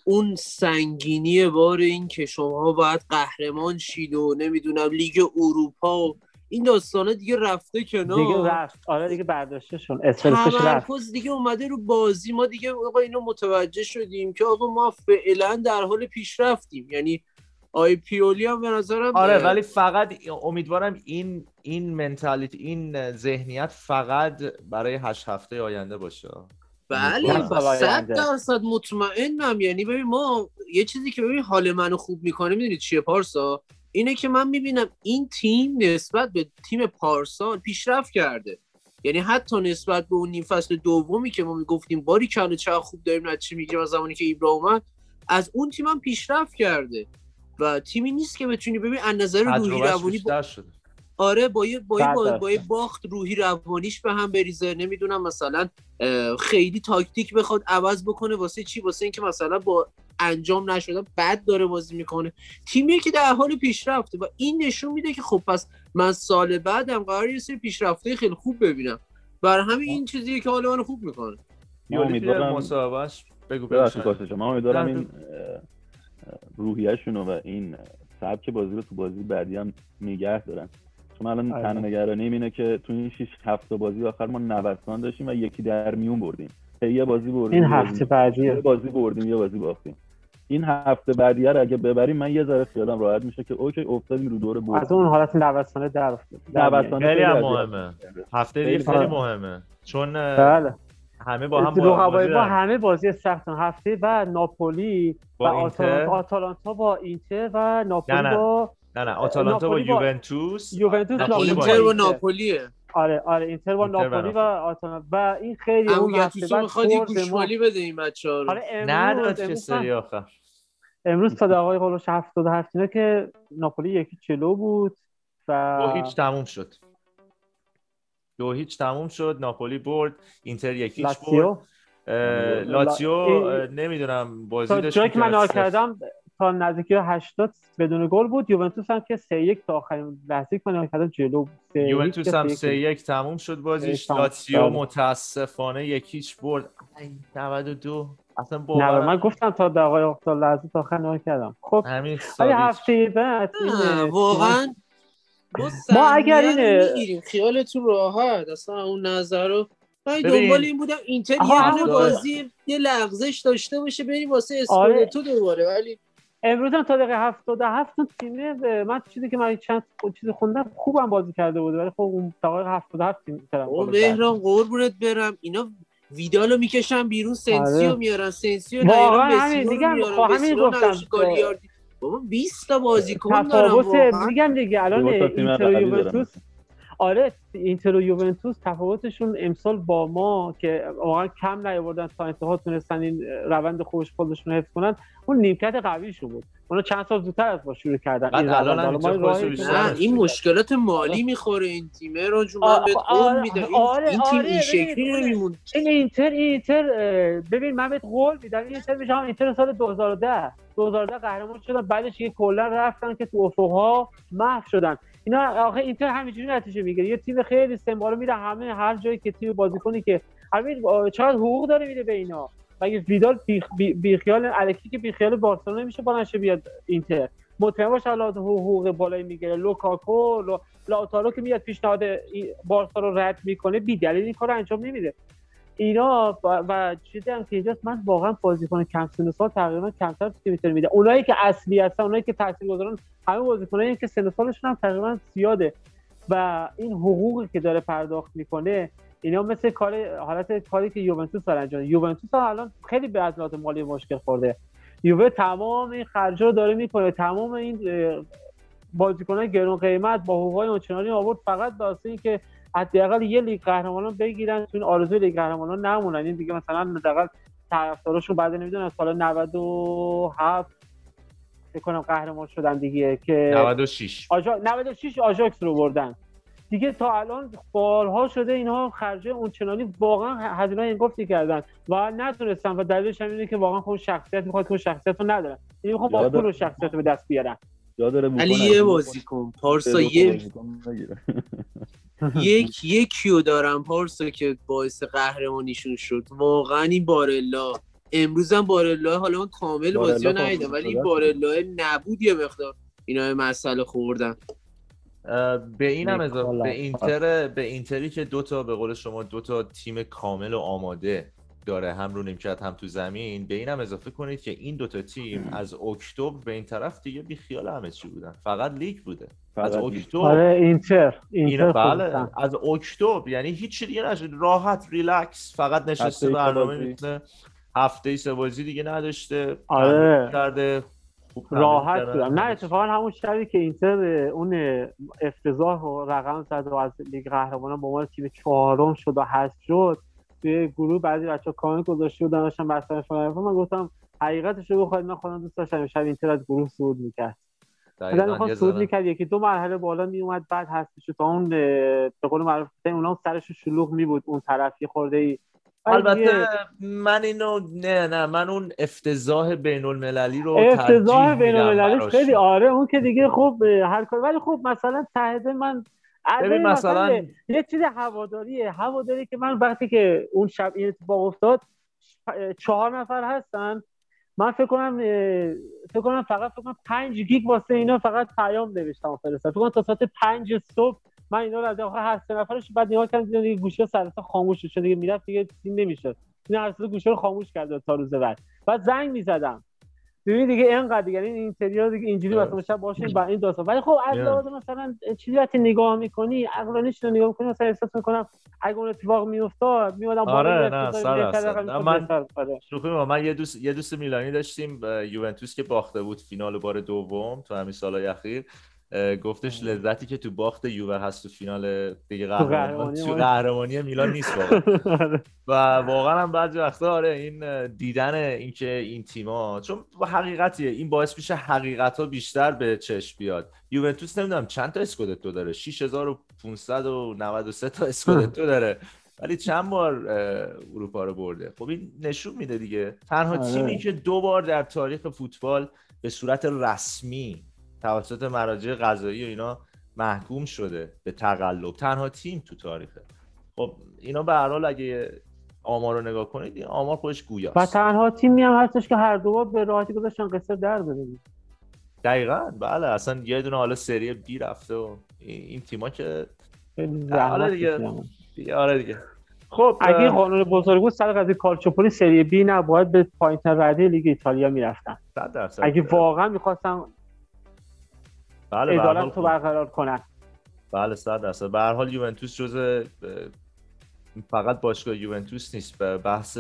اون سنگینی بار این که شما باید قهرمان شید و نمی‌دونم لیگ اروپا و این داستانه دیگه رفته کنار. دیگه رفت. آره دیگه برداشته شون استرسش رفت. دیگه اومده رو بازی. ما دیگه آقا اینو متوجه شدیم که آقا ما فعلا در حال پیشرفتیم. یعنی آی پیولی هم به نظرم آره اه، ولی فقط امیدوارم این این منتالیتی این ذهنیت فقط برای هشت هفته آینده باشه. بله صد. درصد مطمئنم. یعنی ببین ما یه چیزی که ببین حال منو خوب می‌کنه می‌دونید چیه پارسا؟ اینه که من می‌بینم این تیم نسبت به تیم پارسال پیشرفت کرده. یعنی حتی نسبت به اون نیم فصل دومی که ما می‌گفتیم باری کنه چه خوب داریم نتیجه می‌گیریم از زمانی که ایبرا اومد از اون تیم هم پیشرفت کرده. و تیمی نیست که بتونی ببین از نظر روحی روانی با... شده. آره با یه با یه, با, یه باخت روحی روانیش به هم بریزه. نمی‌دونم مثلا خیلی تاکتیک بخواد عوض بکنه واسه چی؟ واسه اینکه مثلا با انجام نشدن بد داره بازی می‌کنه. تیمیه که در حال پیشرفته و این نشون میده که خب پس من سال بعدم قرار یه سری پیشرفته خیلی خوب ببینم. برای همین این چیزیه که حال منو خوب می‌کنه. من امیدوارم مصاحبهش بگو شما. امیدوارم این روحیهشون و این سبک بازی رو تو بازی بعدی هم نگه دارن. چون الان آره. تنها نگرانیم اینه که تو این 6 هفته بازی آخر ما نوسان داشتیم و یکی در میون بردیم. یه بازی بردیم این یه هفته بازی- بعدیه. یه بازی بردیم یه بازی باختیم. این هفته بعدیه رو اگه ببریم من یه ذره خیالم راحت میشه که اوکی افتادیم رو دور برد از اون حالت نوسانه در افتاد. نوسانه خیلی هم خیلی مهمه. هفته دیگه خیلی. مهمه. چون بله. همه با هم رقبای بازی با. همه بازی سخت هفته بعد ناپولی و آتالانتا آتالانتا با اینتر و ناپولی. با نه نه آتالانتا با یوونتوس یوونتوس ناپولی ناپولی با اینتر و. ناپولیه آره آره اینتر با و ناپولی و. آتالانتا و این خیلی اون بعد می‌خواد یه گوشمالی بده این بچه ها رو آره که امروز, سری آخر امروز تا دقایق قلوش 77 اینا که ناپولی یکی چلو بود و هیچ تموم شد دو هیچ تموم شد ناپولی برد اینتر یکیچ برد اه، نمی‌دونم بازی داشت جایی که من. کردم تا نزدیکی 80 بدون گل بود یوونتوس هم که 3 1 تا آخرین لحظه که من نگاه کردم جلو بود. سه یک یوونتوس هم سه یک سه بود. یک تموم شد بازیش. لاتسیو بله. متاسفانه یکیچ برد ای، 92 اصلا نه من گفتم تا دقایق تا لحظه تا آخر نگاه کردم خب همین هفته بعد واقعا ما, اگر سهمیه این- رو می‌گیریم خیالتون راحت اصلا اون نظر رو من. دنبال این بودم اینتر یه. بازی یه لغزش داشته باشه بریم واسه آره. اسکودتو دوباره ولی امروز هم تا دقیقه 77 اون تیم من چیزی که من چند چیزی خوندم خوبم بازی کرده بود ولی خب اون تا دقیقه 77 تیم طرف او. مهران قربونت برم اینا ویدالو می‌کشن بیرون سنسیو آره. میارن سنسیو واقعا همین، میارن خب همین بسیرو گفتم. نداشت، گالیاردی. بابا 20 تا بازیکن واقعا میگم دیگه الان اینتر. یوونتوس آره اینتر و یوونتوس تفاوتشون امسال با ما که واقعا کم نیاوردن تا انتها تونستن این روند خوش خودشون رو حفظ کنن اون نیمکت قویشون بود. اونا چند سال زودتر از ما شروع کردن این الان. این مشکلات مالی می‌خوره این تیمه رو آه، بهت آره، قول میدم این, آره، این تیم آره، این شکلی ببین، نمیمون این اینتر این اینتر ببین من بهت قول میدم این اینتر میشه هم اینتر سال 2010 2010 قهرمان شدن بعدش یه کلا رفتن که تو افقها محو شدن. اینا آخه اینتر همینجوری نتیجه می‌گیره. یه تیم خیلی سمبالو میره همه هر جایی که تیم بازیکنی که همین چقدر حقوق داره میده به اینا. مگه ویدال بی, خیال الکی که بی خیال بارسلونا نمیشه بلنشه بیاد اینتر؟ مطمئن باش الان حقوق بالایی می‌گیره. لوکاکو لو- لاتارو که میاد پیشنهاد بارسا رو رد می‌کنه بی دلیل این کار انجام نمیده. اینا و, چیزی هم که اینجاست من واقعا بازیکن کم سن سال تقریبا کمتر تو تیم میده اونایی که اصلی هستن اونایی که تاثیرگذارن همه بازیکنایی که سن سالشون هم تقریبا زیاده. و این حقوقی که داره پرداخت می‌کنه اینا مثل کار حالت کاری که یوونتوس داره انجام. یوونتوس هم الان خیلی به از مالی مشکل خورده. یووه تمام این خرجا رو داره می‌کنه. تمام این بازیکنان گرون قیمت با حقوقای اونچنانی آورد. فقط واسه اینکه حداقل یه لیگ قهرمانان بگیرن تو این آرزوی لیگ قهرمانان نمونن. این دیگه مثلا حداقل طرفداراشون بعد نمی‌دونم سال 97 فکر کنم قهرمان شدن دیگه که 96 آجا... 96 آژاکس رو بردن. دیگه تا الان بارها شده اینها خرجه اونچنانی واقعا هزینه انگفتی کردن و نتونستن و دلیلش هم اینه که واقعا خود شخصیت می‌خواد که اون شخصیت رو ندارن. یعنی می‌خوان با پول و شخصیت رو به دست بیارن. جا داره ولی یه بازیکن پارسا یه. یک یکیو دارم پارسا که باعث قهرمانیشون شد. واقعا این بارلا. امروز هم بارلا حالا من کامل بازی رو ندیدم ولی. بارلا نبود یه مقدار. اینا مسئله خوردن. به این هم اضافه. به اینتر به اینتری که دو تا به قول شما دو تا تیم کامل و آماده. داره هم رو نیمکت هم تو زمین به این هم اضافه کنید که این دوتا تیم از اکتبر به این طرف دیگه بی خیال همه چی بودن فقط لیگ بوده از. اکتبر آره اینتر اینتر بله. از اکتبر یعنی هیچ دیگه نشد راحت ریلکس فقط نشسته برنامه. می‌تونه هفته ای سه بازی دیگه نداشته آره. کرده راحت. بودم نه اتفاقا همون شبی که اینتر اون افتضاح و رقم زد و از لیگ قهرمانان به عنوان تیم چهارم شد و حذف شد توی گروه بعضی بچه‌ها کامنت گذاشته بودن داشتن بحث من گفتم حقیقتش رو بخواید من خودم دوست داشتم شب اینتر از گروه صعود می‌کرد. مثلا می‌خواد یه صعود می‌کرد یکی دو مرحله بالا میومد بعد شد تا اون به قول معروف اونا سرش شلوغ می بود اون طرف یه خورده ای البته من اینو نه نه من اون افتضاح بین المللی رو افتضاح بین براش. خیلی آره اون که دیگه خب هر کار ولی خب مثلا تهده من ببین مثلا یه چیز هواداریه. هواداری که من وقتی که اون شب این اتفاق افتاد چهار نفر هستن. من فکر کنم فکر کنم فقط فکر کنم 5 گیگ واسه اینا فقط پیام نوشتم و فرستادم. فکر کنم تا ساعت 5 صبح من اینا رو از آخر هر سه نفرش بعد نگاه کردم دیدم دیگه گوشه سر خاموش شد دیگه می‌رفت دیگه این نمی‌شد. این هر گوشه رو خاموش کرده تا روز بعد. بعد زنگ می‌زدم. ببین دیگه اینقدر دیگه این اینتریا دیگه اینجوری درست. مثلا شب باشین با این داستان ولی خب از. لحاظ مثلا چیزی وقتی نگاه می‌کنی عقلانیش رو نگاه می‌کنی مثلا احساس می‌کنم اگه اون اتفاق میافتاد میادم آره، نه،. نه، من- آره. شوخی با من یه دوست یه دوست میلانی داشتیم یوونتوس که باخته بود فینال بار دوم تو همین سالهای اخیر گفتش لذتی که تو باخت یووه هست تو فینال دیگه قهرمانی تو ما. قهرمانی میلان نیست واقعا. آره. و واقعا هم بعضی وقتا آره این دیدن اینکه این تیما چون حقیقتیه این باعث میشه حقیقت ها بیشتر به چشم بیاد. یوونتوس نمی‌دونم چند تا اسکودتو داره؟ 6593 تا اسکودتو داره. ولی چند بار اروپا رو برده. خب این نشون میده دیگه. تنها آره. تیمی که دو بار در تاریخ فوتبال به صورت رسمی توسط مراجع قضایی و اینا محکوم شده به تقلب. تنها تیم تو تاریخه. خب اینا به هر حال اگه آمار رو نگاه کنید این آمار خودش و گویاست تنها تیمی هم هستش که هر دو به راحتی گذاشتن قصه در بده دقیقا بله. اصلا یه دونه حالا سری بی رفته و این تیما که آره زحمت دیگه. آره دیگه. خب اگه قانون بزرگ بود سر قضیه کالچوپولی سری بی نباید به پایین رده لیگ ایتالیا می‌رفتن. اگه واقعا می‌خواستن بله عدالت رو برقرار کنن. بله صد درصد. به هر حال یوونتوس جزء فقط باشگاه یوونتوس نیست. به بحث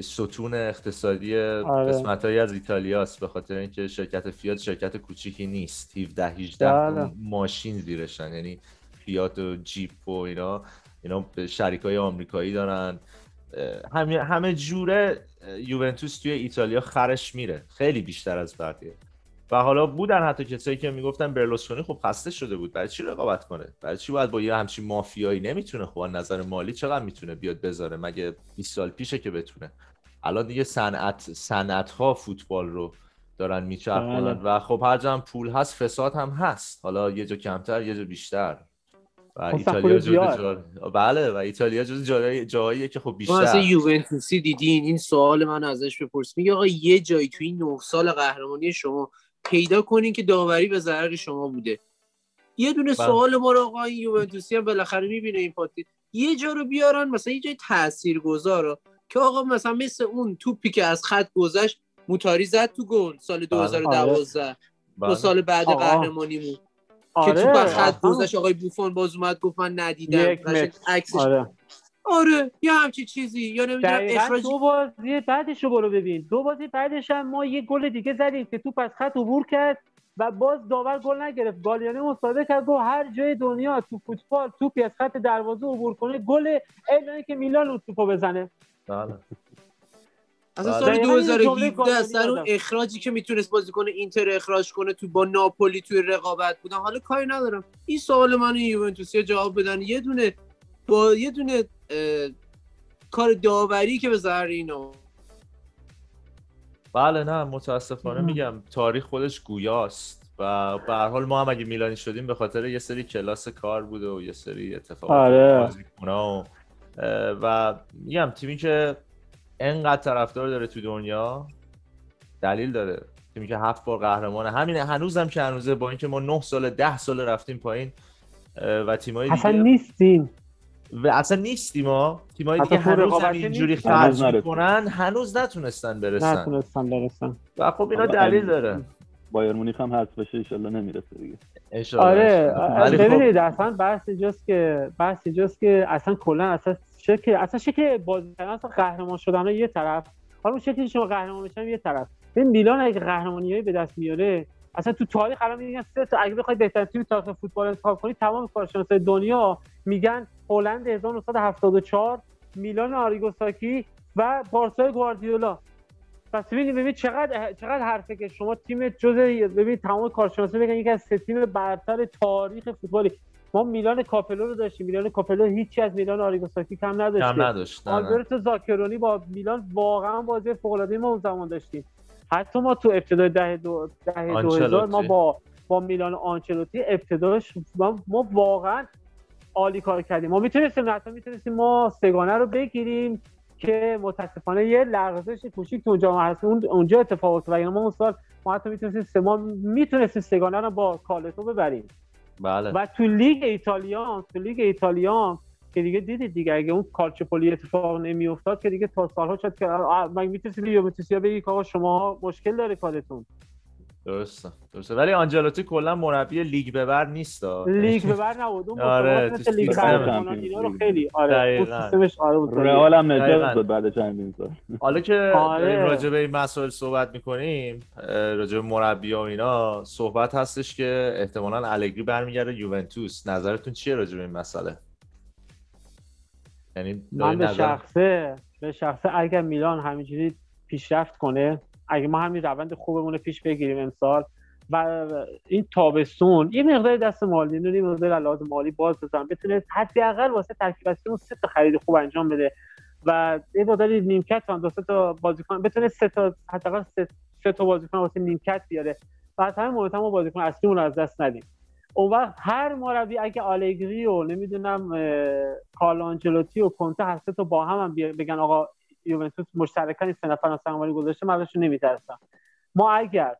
ستون اقتصادی آره. قسمت از ایتالیاست به خاطر اینکه شرکت فیات شرکت کوچیکی نیست. 17 18 بله. ماشین زیرشن. یعنی فیات و جیپ و اینا. اینا به شریک های آمریکایی دارن. همه همه جوره یوونتوس توی ایتالیا خرش میره. خیلی بیشتر از بقیه. و حالا بودن حتی کسایی که می‌گفتن برلوسکونی خب خسته شده بود. برای چی رقابت کنه؟ برای چی باید با یه همچین مافیایی نمی‌تونه خب از نظر مالی چقدر می‌تونه بیاد بذاره مگه 20 سال پیشه که بتونه؟ الان دیگه صنعت صنعت ها فوتبال رو دارن میچرخونن بله. و خب هر جا هم پول هست فساد هم هست. حالا یه جا کمتر یه جا بیشتر. و خب، ایتالیا. جا... بله و ایتالیا جز جاهای... جاهاییه که خب اصلا بیشتر. یوونتوسی دیدین؟ این سوال من ازش بپرس. میگه آقا یه جایی تو این نه سال قهرمانی شما پیدا کنین که داوری به ضرر شما بوده. یه دونه سوال ما رو آقا این یوونتوسی هم بالاخره می‌بینه این پاتی. یه جا رو بیارن مثلا یه جای تاثیرگذار که آقا مثلا مثل اون توپی که از خط گذشت موتاری زد تو گل سال 2012 بله. دو سال بعد. قهرمانیمون. که آره. توپ از خط اصلا گذشت آقای بوفون باز اومد گفت من ندیدم. عکسش آره. آره یه همچی چیزی. یا نمی‌دونم اخراج دو بازی بعدش رو برو ببین. دو بازی بعدش هم ما یه گل دیگه زدیم که توپ از خط عبور کرد و باز داور گل نگرفت. گالیانی مصاحبه کرد گفت هر جای دنیا تو فوتبال توپی از خط دروازه عبور کنه گل الا که میلان اون توپو بزنه. بله. اصلا بله. سال دقیقاً یه جمله 2017 گالیانی سر اون. اخراجی که می‌تونست بازیکن اینتر اخراج کنه تو با ناپولی توی رقابت بودن. حالا کاری ندارم. این سوال من این یوونتوسی جواب بدن. یه دونه با یه دونه کار داوری که به ضرر اینا بله نه متاسفانه مم. میگم تاریخ خودش گویاست و به هر حال ما هم اگه میلانی شدیم به خاطر یه سری کلاس کار بوده و یه سری اتفاقات آره. و و میگم تیمی که انقدر طرفدار داره تو دنیا دلیل داره تیمی که هفت بار قهرمانه همین هنوزم که هنوزه با اینکه ما نه سال ده سال رفتیم پایین و تیمای اصلا دیگه نیستیم و اصلا نیستیم ما. تیمای دیگه هنوز هم اینجوری خرج. می‌کنن هنوز نتونستن برسن. نتونستم برسم و خب اینا دلیل داره. بایر مونیخ هم حذف بشه ایشالله نمی‌رسه دیگه. انشالله. آره ولی خب ببینید اصلا بحث اینجاست که بحث اینجاست که اصلا کلا اصلا شکل اصلا شکل بازی کردن اصلا قهرمان شدن یه طرف حالا اون شکلی که شما قهرمان بشن یه طرف. این میلان اگه قهرمانیایی به دست میاره اصلا تو تاریخ الان میگن سه تا اگه بخواید بهترین تیم تاریخ فوتبال انتخاب کنید تمام کارشناسای دنیا میگن هلند 1974 میلان آریگوساکی و بارسای گواردیولا. پس ببینید ببینید چقدر چقدر حرفه که شما تیم جز ببینید تمام کارشناسا بگن یکی از سه تیم برتر تاریخ فوتبالی. ما میلان کاپلو رو داشتیم. میلان کاپلو هیچی از میلان آریگو ساکی کم نداشت. کم نداشت. آلبرتو زاکرونی با میلان واقعا بازی فوق العاده ما اون زمان داشتیم. حتی ما تو ابتدای دهه دو دهه 2000 ما آنچلوتی. با با میلان آنچلوتی ابتداش ما, ما واقعا عالی کار کردیم. ما می‌تونستیم حتی می‌تونستیم ما سه‌گانه رو بگیریم که متاسفانه یه لغزش کوچیک تو اونجا اونجا اتفاق افتاد وگرنه ما اون سال ما حتی می‌تونستیم سه ما می‌تونستیم سگانه رو با کالتو ببریم. بله. و تو لیگ ایتالیان تو لیگ ایتالیان که دیگه دیدید دیگه اگه اون کالچوپولی اتفاق نمیافتاد که دیگه تا سالها شد که من می‌تونید یوونتوس یا بگی که آقا شما مشکل داره کارتون؟ درسته درسته. ولی آنجلوتی کلا مربی لیگ ببر نیست لیگ ببر نبود. اون آره، مثل تو لیگ اینا رو خیلی آره سیستمش آره بود. رئال هم نجات. داد بعد چندین سال. حالا که آره. راجع به این مسائل صحبت می‌کنیم راجع به مربی و اینا صحبت هستش که احتمالا الگری برمیگرده یوونتوس. نظرتون چیه راجع به این مسئله؟ یعنی من به شخصه به شخصه اگر میلان همینجوری پیشرفت کنه اگه ما همین روند خوبمون رو پیش بگیریم امسال و این تابستون یه مقدار دست مالی یه مقدار از لحاظ مالی باز بزن بتونه حداقل واسه ترکیب اون سه تا خرید خوب انجام بده و یه مقدار نیمکت هم دو سه تا بازیکن بتونه سه تا حداقل سه, تا بازیکن واسه نیمکت بیاره. و از همین مهمتر ما بازیکن اصلیمون رو از دست ندیم. اون وقت هر مربی اگه آلگری و نمی‌دونم کارلو آنجلوتی و کنته هر سه تا با هم, هم بگن آقا یوونتوس مشترکاً این سه نفر سرمایه گذاشته من ازشون نمیترسم ما اگر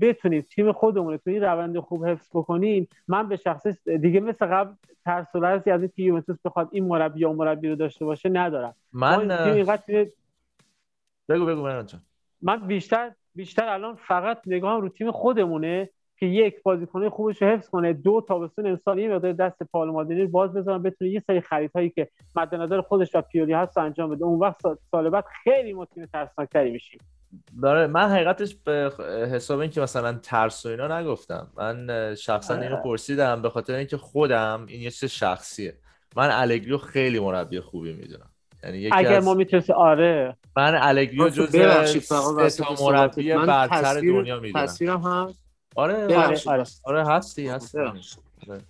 بتونیم تیم خودمون تو این روند خوب حفظ بکنیم من به شخص دیگه مثل قبل ترس و لرزی از اینکه یوونتوس بخواد این مربی یا مربی رو داشته باشه ندارم من تیم بگو بگو جان من بیشتر بیشتر الان فقط نگاهم رو تیم خودمونه که یک بازیکن خوبش رو حفظ کنه دو تابستون امسال یه مقدار دست پال مادینی رو باز بذارن بتونه یه سری خریدهایی که مد نظر خودش و پیولی هست انجام بده. اون وقت سال- بعد خیلی ما تیم ترسناکتری میشیم. داره من حقیقتش به حساب اینکه مثلا ترس و اینا نگفتم. من شخصا اینو پرسیدم به خاطر اینکه خودم این یه چیز شخصیه. من الگری رو خیلی مربی خوبی می‌دونم. یعنی یکی اگر از ما می‌تونستیم آره. من الگری رو آقا، جز. مربی برتر تصویر- دنیا می‌دونم. تصویرم هم آره ببخشید. آره. آره هستی هستی. ببخشید. آره.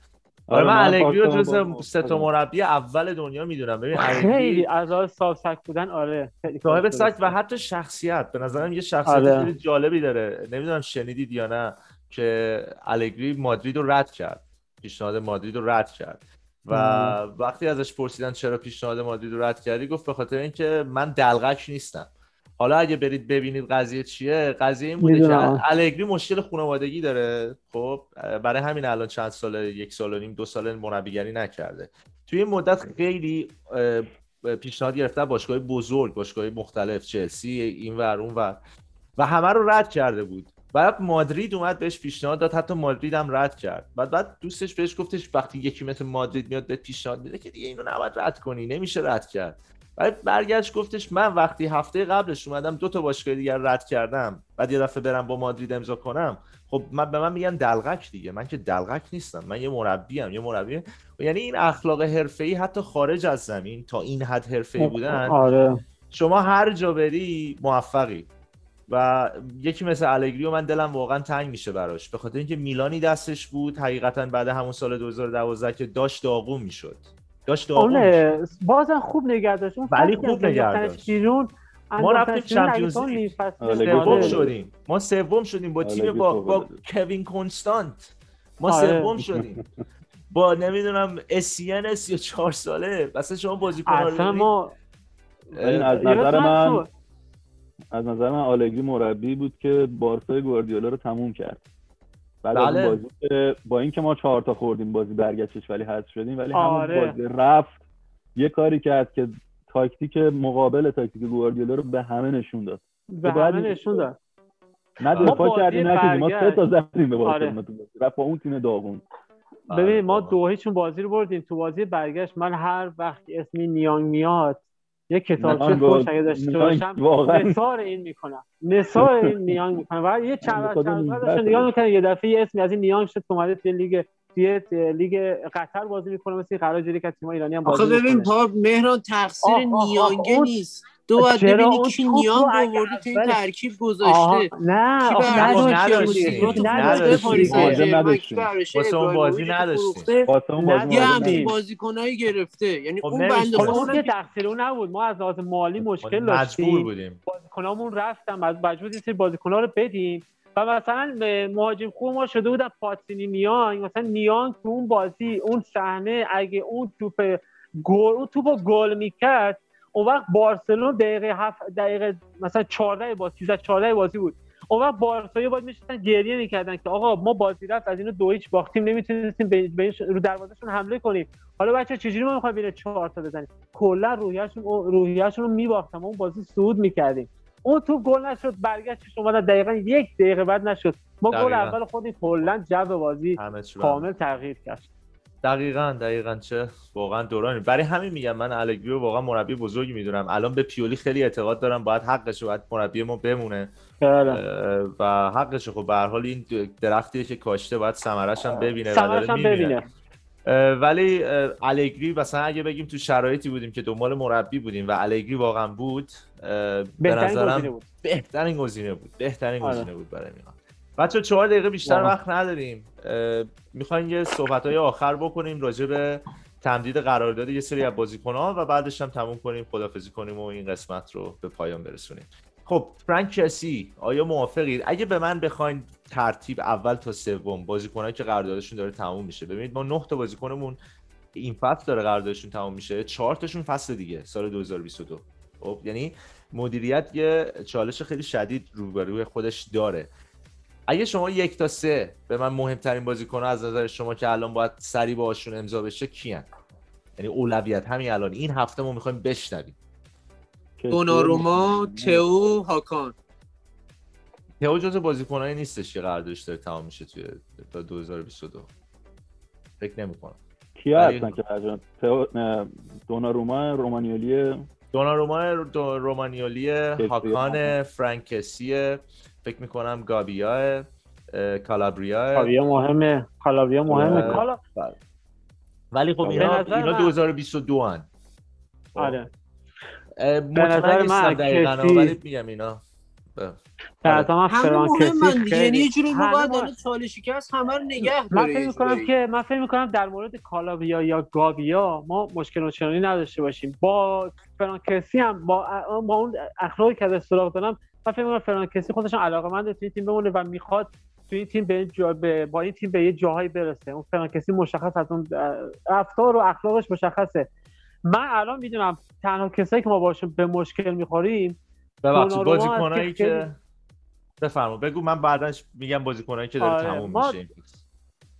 آره من الگری رو جز سه تا مربی اول دنیا می‌دونم. ببین خیلی الگری از لحاظ صاحب بودن آره. صاحب درسته. و حتی شخصیت. به نظرم یه شخصیت آره. خیلی جالبی داره. نمی‌دونم شنیدید یا نه که الگری مادرید رو رد کرد. پیشنهاد مادرید رو رد کرد. و وقتی ازش پرسیدن چرا پیشنهاد مادرید رو رد کردی گفت به خاطر اینکه من دلغک نیستم. حالا اگه برید ببینید قضیه چیه قضیه این بوده می‌دونم. که الگری مشکل خانوادگی داره. خب برای همین الان چند سال یک سال و نیم دو سال مربیگری نکرده. توی این مدت خیلی پیشنهاد گرفته باشگاه بزرگ باشگاه مختلف چلسی این ور اون ور. و همه رو رد کرده بود. بعد مادرید اومد بهش پیشنهاد داد حتی مادرید هم رد کرد. بعد بعد دوستش بهش گفتش وقتی یکی مثل مادرید میاد به پیشنهاد میده که دیگه اینو نباید رد کنی نمیشه رد کرد. بعد برگشت گفتش من وقتی هفته قبلش اومدم دو تا باشگاه دیگر رد کردم بعد یه دفعه برم با مادرید امضا کنم خب من به من میگن دلغک دیگه من که دلغک نیستم من یه مربی ام یه مربی. یعنی این اخلاق حرفه‌ای حتی خارج از زمین تا این حد حرفه‌ای بودن آره. شما هر جا بری موفقی. و یکی مثل الگری و من دلم واقعا تنگ میشه براش به خاطر اینکه میلانی دستش بود حقیقتا بعد همون سال 2012 که داشت داغون می‌شد. داشت داغون. اون بازم خوب نگه داشت ولی خوب نگه داشت. بیرون ما رفتیم چمپیونز فصل آره، سوم آره. شدیم ما سوم شدیم با تیم الگری با, با. کوین کنستانت ما آره. سوم شدیم با نمی‌دونم اسین 34 ساله مثلا شما بازیکن اصلا ما از نظر من. از نظر من آلگری مربی بود که بارسای گواردیولا رو تموم کرد بعد بله. بازی با اینکه ما چهار تا خوردیم بازی برگشتش ولی حذف شدیم ولی آره. همون بازی رفت یه کاری کرد که تاکتیک مقابل تاکتیک گواردیولا رو به همه نشون داد به همه نشون داد نه ما دفاع کردیم نشدیم ما سه تا. زدیم به آره. رفت با اون تیم داغون ببین ما. دو هیچون بازی رو بردیم تو بازی برگشت من هر وقت اسمی نیانگ میاد یه کتابچه خوش اگه داشته باشم نثار این می‌کنم. نثار این نیانگ می‌کنم. و یه چند نگرد داشتم نگاه. می‌کنم یه دفعه یه اسمی از این نیانگ شد که اومده توی لیگ توی لیگ قطر بازی می‌کنه مثل قرار جوری که تیم ایرانی هم آخه بازی ببین می‌کنه. پا مهران تقصیر نیانگه نیست. تو باید چرا ببینی کی اگه آورده تو این اول- ترکیب گذاشته. نه کی نداشتیم. برداشته واسه اون بازی. فروخته؟ واسه اون بازی نه، یه. بازیکنایی گرفته. یعنی خب اون بنده خدا اون که تقصیر اون نبود. ما از لحاظ مالی مشکل مجبور داشتیم. بودیم. بازیکنامون رفتم از مجبور این سری بازیکن‌ها رو بدیم. و مثلا به مهاجم خوب ما شده بودن پاتسینی نیانگ مثلا نیانگ تو اون بازی اون صحنه اگه اون توپ گل اون توپو گل می‌کرد اون وقت بارسلون دقیقه هفت دقیقه مثلا 14 بازی 13 14 بازی بود. اون وقت بارسایی باید میشستن گریه می‌کردن که آقا ما بازی رفت از اینو دو هیچ باختیم نمی‌تونستیم به رو دروازهشون حمله کنیم. حالا بچه چجوری ما می‌خوایم بین چهار تا بزنیم؟ کلا روحیه‌شون روحیه‌شون رو میباختم اون بازی صعود می‌کردیم. اون تو گل نشد برگشتش اومد دقیقا یک دقیقه بعد نشد. ما گل. اول خودی کلا جو بازی کامل تغییر کرد. دقیقا دقیقا. چه واقعا دورانی. برای همین میگم من الگری رو واقعا مربی بزرگی می‌دونم. الان به پیولی خیلی اعتقاد دارم باید حقشه باید مربی ما بمونه. بله. و حقشه خب به هر حال این درختیه که کاشته باید ثمرش هم ببینه ثمرش هم. ببینه. ولی الگری مثلا اگه بگیم تو شرایطی بودیم که دنبال مربی بودیم و الگری واقعا بود به نظرم بهترین گزینه بود. بهترین آره. گزینه بود برای میلان بچه چهار دقیقه بیشتر. وقت نداریم. می‌خوایم یه صحبت های آخر بکنیم راجع به تمدید قرارداد یه سری از بازیکنان و بعدش هم تموم کنیم خدافزی کنیم و این قسمت رو به پایان برسونیم. خب فرانک کسی آیا موافقید؟ اگه به من بخواین ترتیب اول تا سوم بازیکنایی که قراردادشون داره تموم میشه. ببینید ما نه تا بازیکنمون این فصل داره قراردادشون تموم میشه چهار تاشون فصل دیگه سال 2022 خب یعنی مدیریت یه چالش خیلی شدید روبروی خودش داره. اگه شما یک تا سه به من مهمترین بازیکن از نظر شما که الان باید سری باشون امضا بشه کیان؟ یعنی اولویت همین الان. این هفته ما می‌خوایم بشنویم. دوناروما تئو هاکان. تئو جز بازیکنایی نیستش که قراردادش داره تمام میشه توی تا 2022 فکر نمی‌کنم. کیا هستن که نه، دوناروما رومانیولی؟ دوناروما دو- رومانیولی هاکان فرانکسی فکر می‌کنم گابیا کالابریا. کالابریا مهمه. کالابریا مهمه. آره. کالا ولی خب اینا نظر اینا من- 2022 هن. آره. اه، نظر مطمئن نیستم من دقیقا ولی میگم اینا. به. نظر من دیگه. یعنی خیلی- یه جوری باید الان چالشی که هست همه رو نگه من داره فکر یه می‌کنم. که من فکر می‌کنم در مورد کالابریا یا گابیا ما مشکل آنچنانی نداشته باشیم. با فرانکسی هم با, با اون اخلاقی که از سراغ دارم من فکر می‌کنم فرانکسی خودش علاقه تو این تیم بمونه و می‌خواد تو این تیم به این جا به با این تیم به یه جاهایی برسه. اون فرانکسی مشخص از اون رفتار و اخلاقش مشخصه. من الان می‌دونم تنها کسایی که ما باشون به مشکل می‌خوریم ببخشید بازیکنایی که بفرما بگو من بعدش میگم بازیکنایی که داره آره، تموم ما- میشه.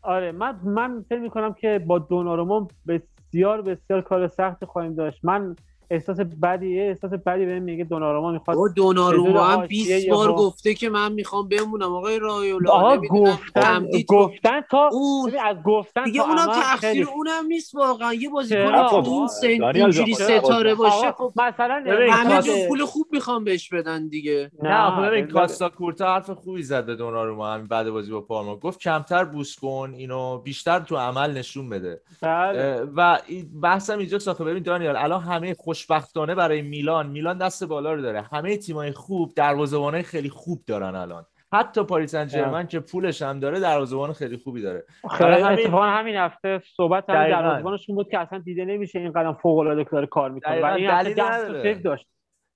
آره من من فکر می‌کنم که با دوناروما بسیار بسیار کار سختی خواهیم داشت. من احساس بدی احساس بدی بهم میگه دوناروما می‌خواد بابا دوناروما هم حاشیه 20 یا بار با- گفته که من می‌خوام بمونم آقای رایولا آقا گفتن. گفتن تا اون از گفتن دیگه تا اونم تقصیر اونم نیست واقعا یه بازیکن؟ تو این سن اینجوری ستاره باشه آقا، خب مثلا همه جو پول خوب می‌خوام بهش بدن دیگه نه ببین کاستا کورتا حرف خوبی زد به دوناروما همین بعد بازی با پارما گفت کمتر بوس کن اینو بیشتر تو عمل نشون بده بله. و بحثم اینجا ساخته ببین دانیال الان همه خوشبختانه برای میلان. میلان دست بالا رو داره. همه تیمای خوب دروازه‌بانای خیلی خوب دارن الان. حتی پاریس سن که پولش هم داره دروازه‌بان خیلی خوبی داره. برای همین- اتفاقا همین هفته صحبت هم. دروازه‌بانشون بود که اصلا دیده نمیشه این قدم فوق العاده داره کار می‌کنه. و دقیقاً، این هفته دلیل 10 تا نداره. save داشت.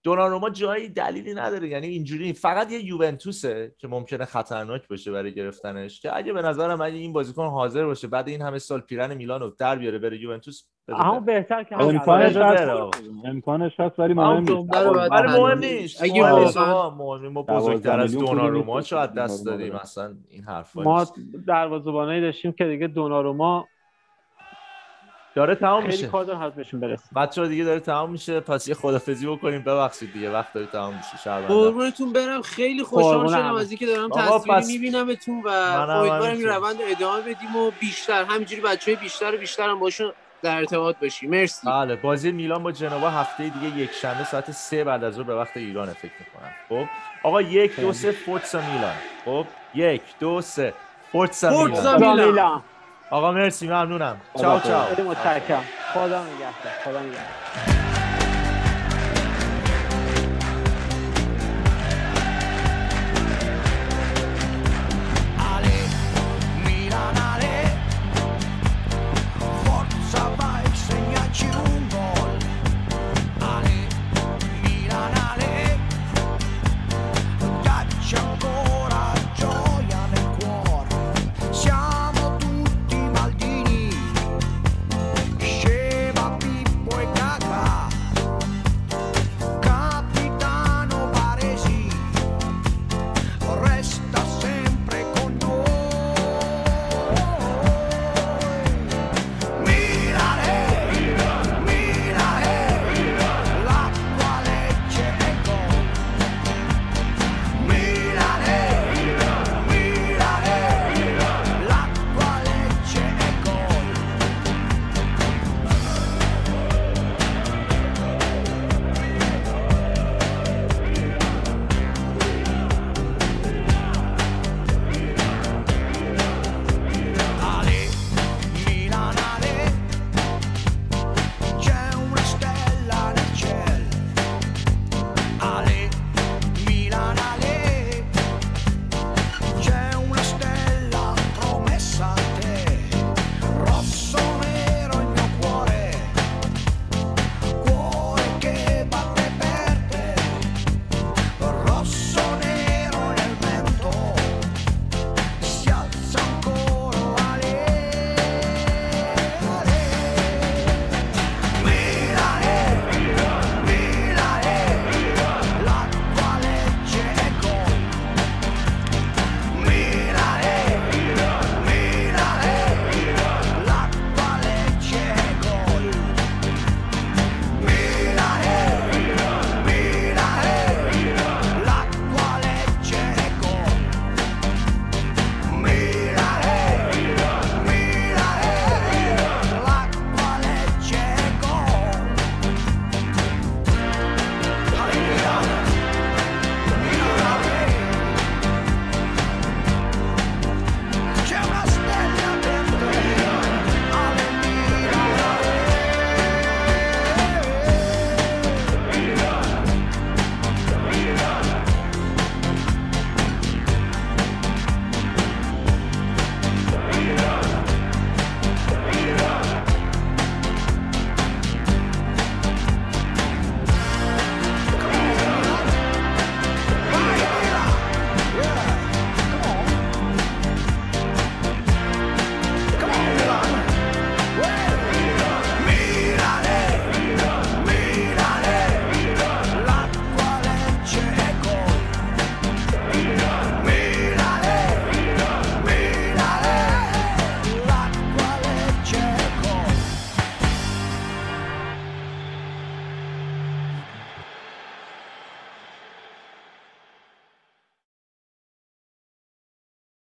دوناروما جایی دلیلی نداره. یعنی اینجوری فقط یه یوونتوسه که ممکنه خطرناک باشه برای گرفتنش که اگه به نظرم اگه این بازیکن حاضر باشه بعد این همه سال پیرهن میلان رو در بیاره بره یوونتوس بده اما. بهتر که همین امکانش بره، هست. امکانش هست ولی مهم نیست. برای مهم نیست. اگه مهم. ما بزرگتر از دوناروما از دست دادیم. اصلا این حرفا ما نیست. دروازه‌بانایی داشتیم که دیگه دوناروما داره تمام میشه کار داره حتمشون برسه. بچه‌ها دیگه داره تمام میشه پس یه خدافظی بکنیم. ببخشید دیگه وقت داره تمام میشه. شهروندا قربونتون برم. خیلی خوشحال شدم. از اینکه دارم تصویری پس میبینمتون و امیدوارم این. روند رو ادامه بدیم و بیشتر همینجوری بچه های بیشتر و بیشتر هم باشون در ارتباط باشیم. مرسی. بله بازی میلان با جنوا هفته دیگه یک شنبه ساعت سه بعد از ظهر به وقت ایران فکر می‌کنم. خب؟ آقا یک دو سه فورتسا میلان. خب؟ یک دو سه. فورتسا. میلان. آقا مرسی ممنونم. چاو چاو. خیلی متشکرم. خدا نگهدار خدا نگهدار.